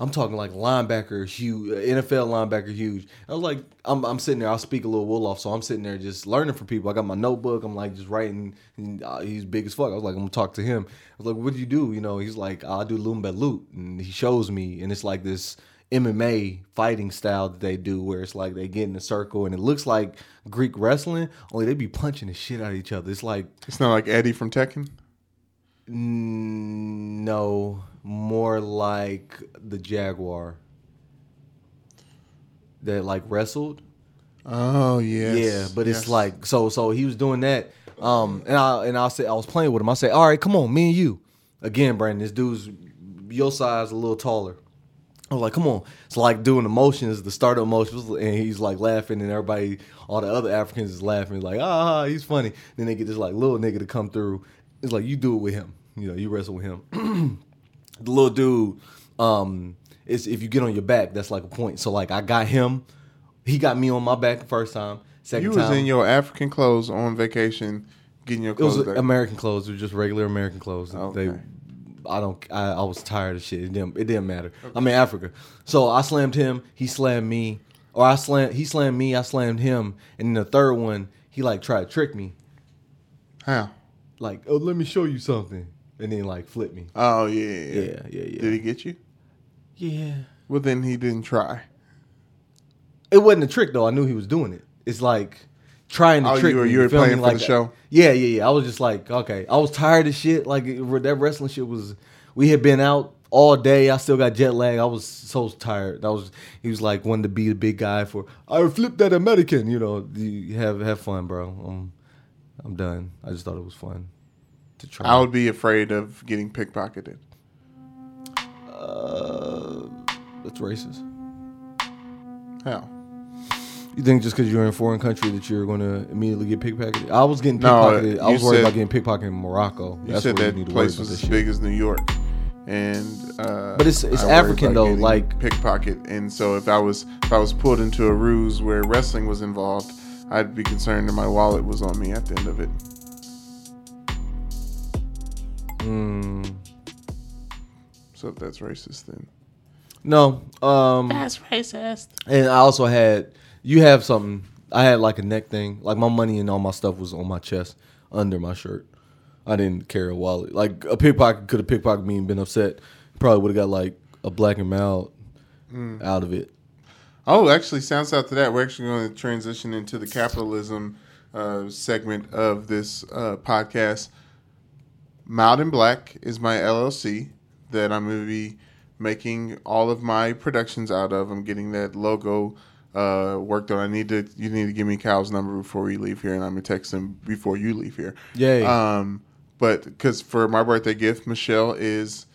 I'm talking like linebacker, huge, NFL linebacker, huge. I was like, I'm, I'm sitting there. I'll speak a little wool off, so I'm sitting there just learning from people. I got my notebook. I'm like just writing. Uh, he's big as fuck. I was like, I'm gonna talk to him. I was like, what do you do? You know, he's like, I do lumba loot, and he shows me, and it's like this MMA fighting style that they do, where it's like they get in a circle, and it looks like Greek wrestling, only they be punching the shit out of each other. It's like It's not like Eddie from Tekken. No, more like the Jaguar that like wrestled. Oh yeah, Yeah, but Yes. it's like so. So he was doing that, um, and I and I said I was playing with him. I said, "All right, come on, me and you." Again, Brandon, this dude's your size, a little taller. I was like, "Come on!" It's like doing the motions, the start of motions, and he's like laughing, and everybody, all the other Africans is laughing, like, "Ah, he's funny." Then they get this like little nigga to come through. It's like you do it with him, you know, you wrestle with him. [CLEARS THROAT] the little dude, um, is if you get on your back, that's like a point. So like I got him, he got me on my back the first time. Second You was time, in your African clothes on vacation, getting your clothes. it was back. American clothes. It was just regular American clothes. Okay. They, I don't. I, I was tired of shit. It didn't. It didn't matter. I'm in Africa, so I slammed him. He slammed me, or I slammed. He slammed me. I slammed him, and then the third one, he like tried to trick me. How? Like, oh, let me show you something, and then like flip me. Oh yeah, yeah, Yeah, yeah, yeah. Did he get you? Yeah. Well, then he didn't try. It wasn't a trick though. I knew he was doing it. It's like trying to Oh, trick you were- me. you were feel me? playing for like, the show? Yeah, yeah, yeah. I was just like, okay. I was tired of shit. Like that wrestling shit was. We had been out all day. I still got jet lag. I was so tired. That was. He was like wanting to be the big guy for. I flipped that American. You know, you have have fun, bro. Um, I'm done. I just thought it was fun to try. I would be afraid of getting pickpocketed. Uh, that's racist. How? You think just because you're in a foreign country that you're going to immediately get pickpocketed? I was getting No, pickpocketed. I was worried said- about getting pickpocketed in Morocco. You That's said where that you need place was as shit. big as New York, and uh, But it's- it's I African, though, like- pickpocket. And so if I was if I was pulled into a ruse where wrestling was involved, I'd be concerned that my wallet was on me at the end of it. Mm, So if that's racist, then no. Um, that's racist. and I also had you have something. I had like a neck thing. Like my money and all my stuff was on my chest under my shirt. I didn't carry a wallet. Like a pickpocket could have pickpocketed me and been upset. Probably would have got like a black and mild Mm. out of it. Oh, actually, sounds out to that. We're actually going to transition into the capitalism uh, segment of this uh, podcast. Mild and Black is my LLC that I'm going to be making all of my productions out of. I'm getting that logo uh, worked on. I need to. You need to give me Cal's number before we leave here, and I'm gonna text him before you leave here. Yay. Um, but because for my birthday gift, Michelle is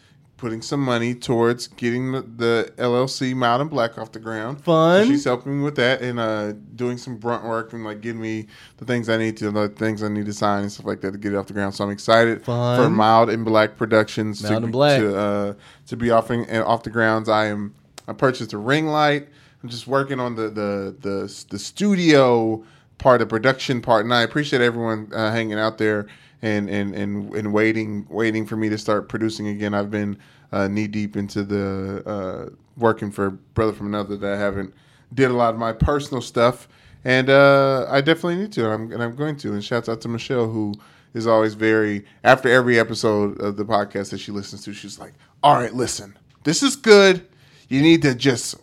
putting some money towards getting the, the LLC Mild and Black off the ground. Fun. She's helping me with that and uh, doing some brunt work and like getting me the things I need to, the things I need to sign and stuff like that to get it off the ground. So I'm excited Fun. for Mild and Black Productions Mild to, and Black. to uh, to be offering and off the grounds. I am I purchased a ring light. I'm just working on the the the, the studio part, the production part, and I appreciate everyone uh, hanging out there and, and and and waiting waiting for me to start producing again. I've been uh, knee deep into the uh, working for brother from another that I haven't did a lot of my personal stuff and uh, I definitely need to, and I'm, and I'm going to. And shouts out to Michelle who is always very after every episode of the podcast that she listens to. She's like, "All right, listen, this is good. You need to just."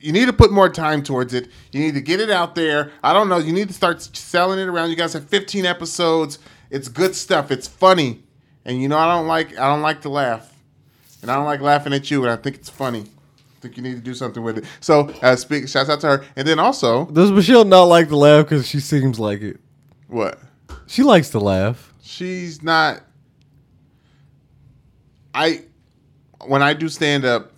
You need to put more time towards it. You need to get it out there. I don't know. You need to start selling it around. You guys have 15 episodes. It's good stuff. It's funny, and you know I don't like I don't like to laugh, and I don't like laughing at you. And I think it's funny. I think you need to do something with it. So uh, speak. Shouts out to her, and then also Does Michelle not like to laugh because she seems like it? what? She likes to laugh. She's not. I when I do stand up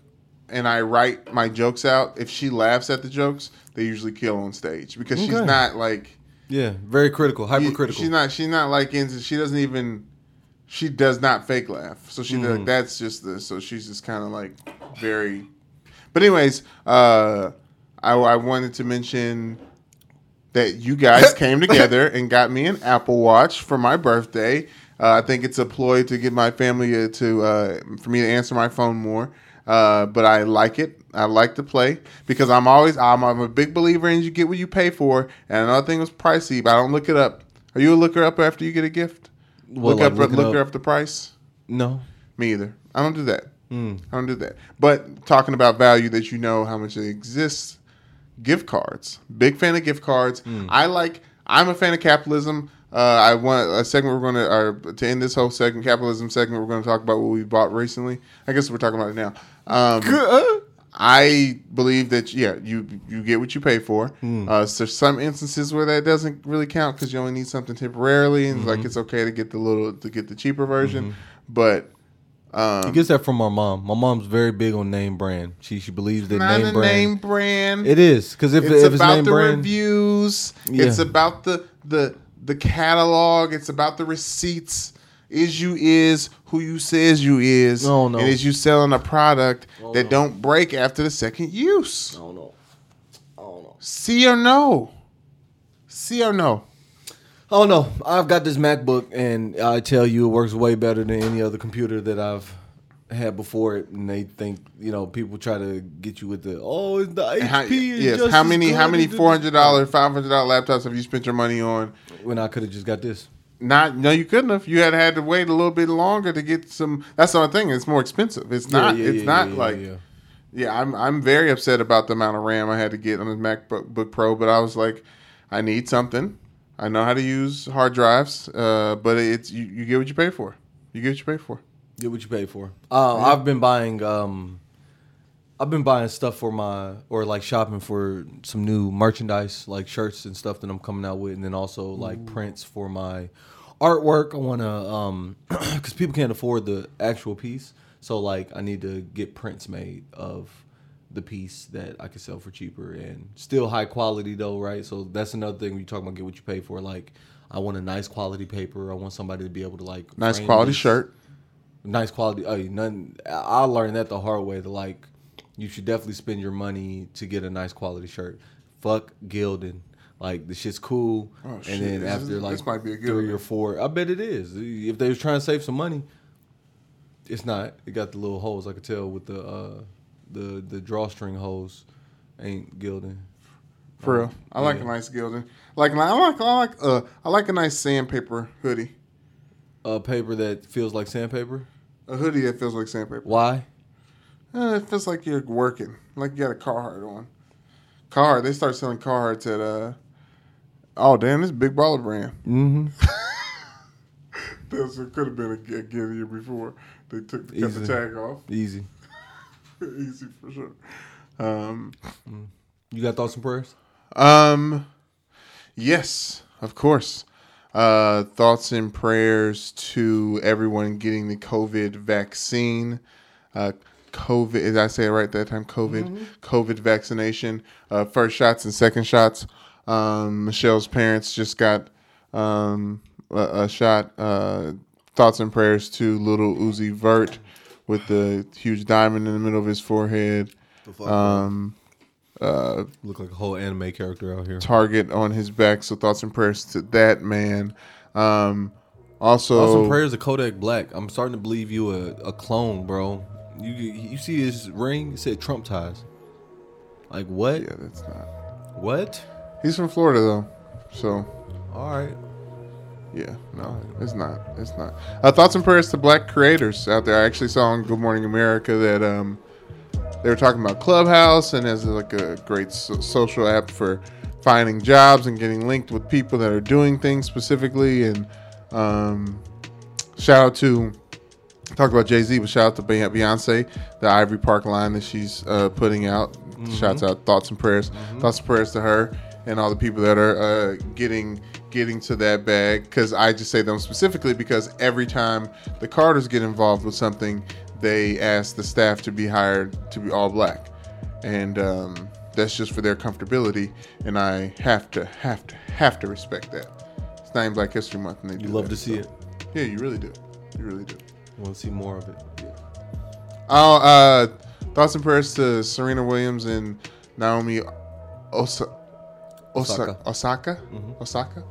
and I write my jokes out, if she laughs at the jokes, they usually kill on stage because she's not like Yeah, very critical, hypercritical. She's not. She's not like into. She doesn't even. She does not fake laugh. So she Mm. like that's just the. So she's just kind of like very. But anyways, uh, I, I wanted to mention that you guys [LAUGHS] came together and got me an Apple Watch for my birthday. Uh, I think it's a ploy to get my family uh, to uh, for me to answer my phone more. Uh, but I like it. I like to play because I'm always I'm, I'm a big believer in you get what you pay for. And another thing was pricey, but I don't look it up. Are you a looker up after you get a gift? What, look like up, looker up- up the price. no. Me either. I don't do that. Mm. I don't do that. But talking about value that you know how much it exists, gift cards. Big fan of gift cards. I like. I'm a fan of capitalism. Uh, I want a segment we're going to, or to end this whole segment, capitalism segment. We're going to talk about what we bought recently. I guess we're talking about it now. Um, I believe that yeah, you you get what you pay for. Hmm. Uh, so there's some instances where that doesn't really count because you only need something temporarily, and like mm-hmm. it's okay to get the little to get the cheaper version. Mm-hmm. But He um, gets that from our mom. My mom's very big on name brand. She she believes that name brand. name brand. It is because if, it's if it's about name the brand, reviews. Yeah. It's about the the the catalog. It's about the receipts. Is you is who you says you is. No, no. And is you selling a product Oh, that no. don't break after the second use? I don't know. I don't know. See or no? See or no? Oh no, I've got this MacBook, and I tell you, it works way better than any other computer that I've had before it. And they think, you know, people try to get you with the oh, it's the HP. And how, is yes. just How as many? good How many four hundred dollar, five hundred dollar laptops have you spent your money on? When I could have just got this. Not no, you couldn't have. You had had to wait a little bit longer to get some. That's the only thing. It's more expensive. It's not. Yeah, yeah, it's yeah, not yeah, yeah, like. yeah. Yeah, I'm I'm very upset about the amount of RAM I had to get on the MacBook Book Pro, but I was like, I need something. I know how to use hard drives, uh, but it's you, you get what you pay for. You get what you pay for. Get what you pay for. Uh, I've been buying. Um, I've been buying stuff for my or like shopping for some new merchandise, like shirts and stuff that I'm coming out with, and then also like prints for my artwork. I want to, um, [CLEARS THROAT] because people can't afford the actual piece, so like I need to get prints made of the piece that I can sell for cheaper and still high quality though, right? So that's another thing when you talk about get what you pay for. Like I want a nice quality paper. I want somebody to be able to like Nice quality this shirt. nice quality. Oh, nothing. I learned that the hard way. To like, you should definitely spend your money to get a nice quality shirt. Fuck Gildan. Like the shit's cool, Oh, and shit. then This after is- like might be a three or four, I bet it is. If they was trying to save some money, it's not. It got the little holes. I could tell with the uh, the the drawstring holes. Ain't Gildan. For real, I like Yeah. a nice Gildan. Like I like I like uh I like a nice sandpaper hoodie. A paper that feels like sandpaper. A hoodie that feels like sandpaper. Why? Uh, it feels like you're working, like you got a Carhartt on. Carhartt, they start selling Carhartts at uh. Oh damn, this big baller brand. Mm-hmm. [LAUGHS] This could have been a, a year before they took cut the tag off. Easy. [LAUGHS] Easy for sure. Um, You got thoughts and prayers? um, yes, of course. Uh, thoughts and prayers to everyone getting the COVID vaccine. Uh, COVID, did I say it right that time? COVID, COVID vaccination. Uh, first shots and second shots. Um, Michelle's parents just got um, a, a shot. Uh, thoughts and prayers to Lil Uzi Vert with the huge diamond in the middle of his forehead. Um, uh, Look like a whole anime character out here. target on his back. So thoughts and prayers to that man. Um, also, Also, prayers to Kodak Black. I'm starting to believe you a, a clone, bro. You you see his ring? It said Trump ties. Like what? yeah, that's not. What? He's from Florida though, so All right. yeah, no, it's not. It's not. Uh, thoughts and prayers to Black creators out there. I actually saw on Good Morning America that um, they were talking about Clubhouse and as like a great so- social app for finding jobs and getting linked with people that are doing things specifically. And um, shout out to talk about Jay Z, but shout out to Beyonce, the Ivy Park line that she's uh, putting out. Shouts out, thoughts and prayers, thoughts and prayers to her and all the people that are uh, getting getting to that bag. Because I just say them specifically because every time the Carters get involved with something, they ask the staff to be hired to be all black, and um, that's just for their comfortability. And I have to have to have to respect that. It's not even Black History Month, and they You do love that, to see so- it. Yeah, you really do. You really do. Want to see more of it? Oh, uh, thoughts and prayers to Serena Williams and Naomi Osa- Osa- Osaka. Osaka, Mhm. Osaka,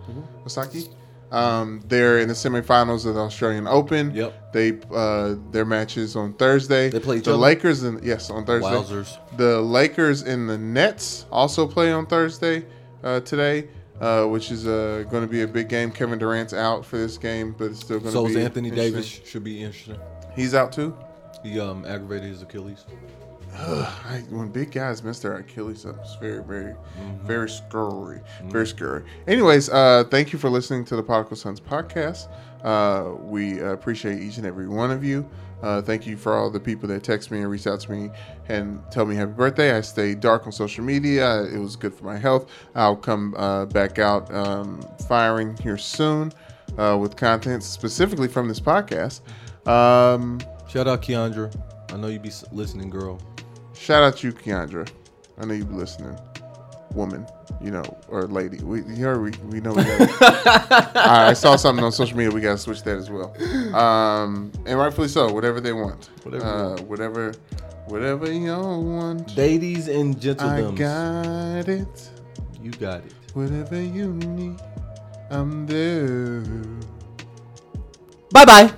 Osaki. Um, they're in the semifinals of the Australian Open. Yep. They uh, their matches on Thursday. They play each the other? Lakers and yes on Thursday. Wowzers. The Lakers and the Nets also play on Thursday uh, today, uh, which is uh, going to be a big game. Kevin Durant's out for this game, but it's still going to be. So be. is Anthony. Davis should be interesting. He's out too. He um aggravated his Achilles. I, when big guys miss their Achilles up, it's very, very, Mm-hmm. very scary, very scary. Anyways, uh, thank you for listening to the Particle Sons podcast. Uh, we appreciate each and every one of you. Uh, thank you for all the people that text me and reach out to me and tell me happy birthday. I stay dark on social media. It was good for my health. I'll come uh, back out um, firing here soon uh, with content specifically from this podcast. Um, Shout out Keandra. I know you be listening, girl. Shout out to you, Keandra. I know you be listening, woman. You know, or lady. We you heard we, we know we got. [LAUGHS] I saw something on social media. We gotta switch that as well. Um, and rightfully so. Whatever they want. Whatever Uh, whatever. Whatever you want. Ladies and gentlemen, I gentlemen, got it. you got it. Whatever you need, I'm there. Bye bye.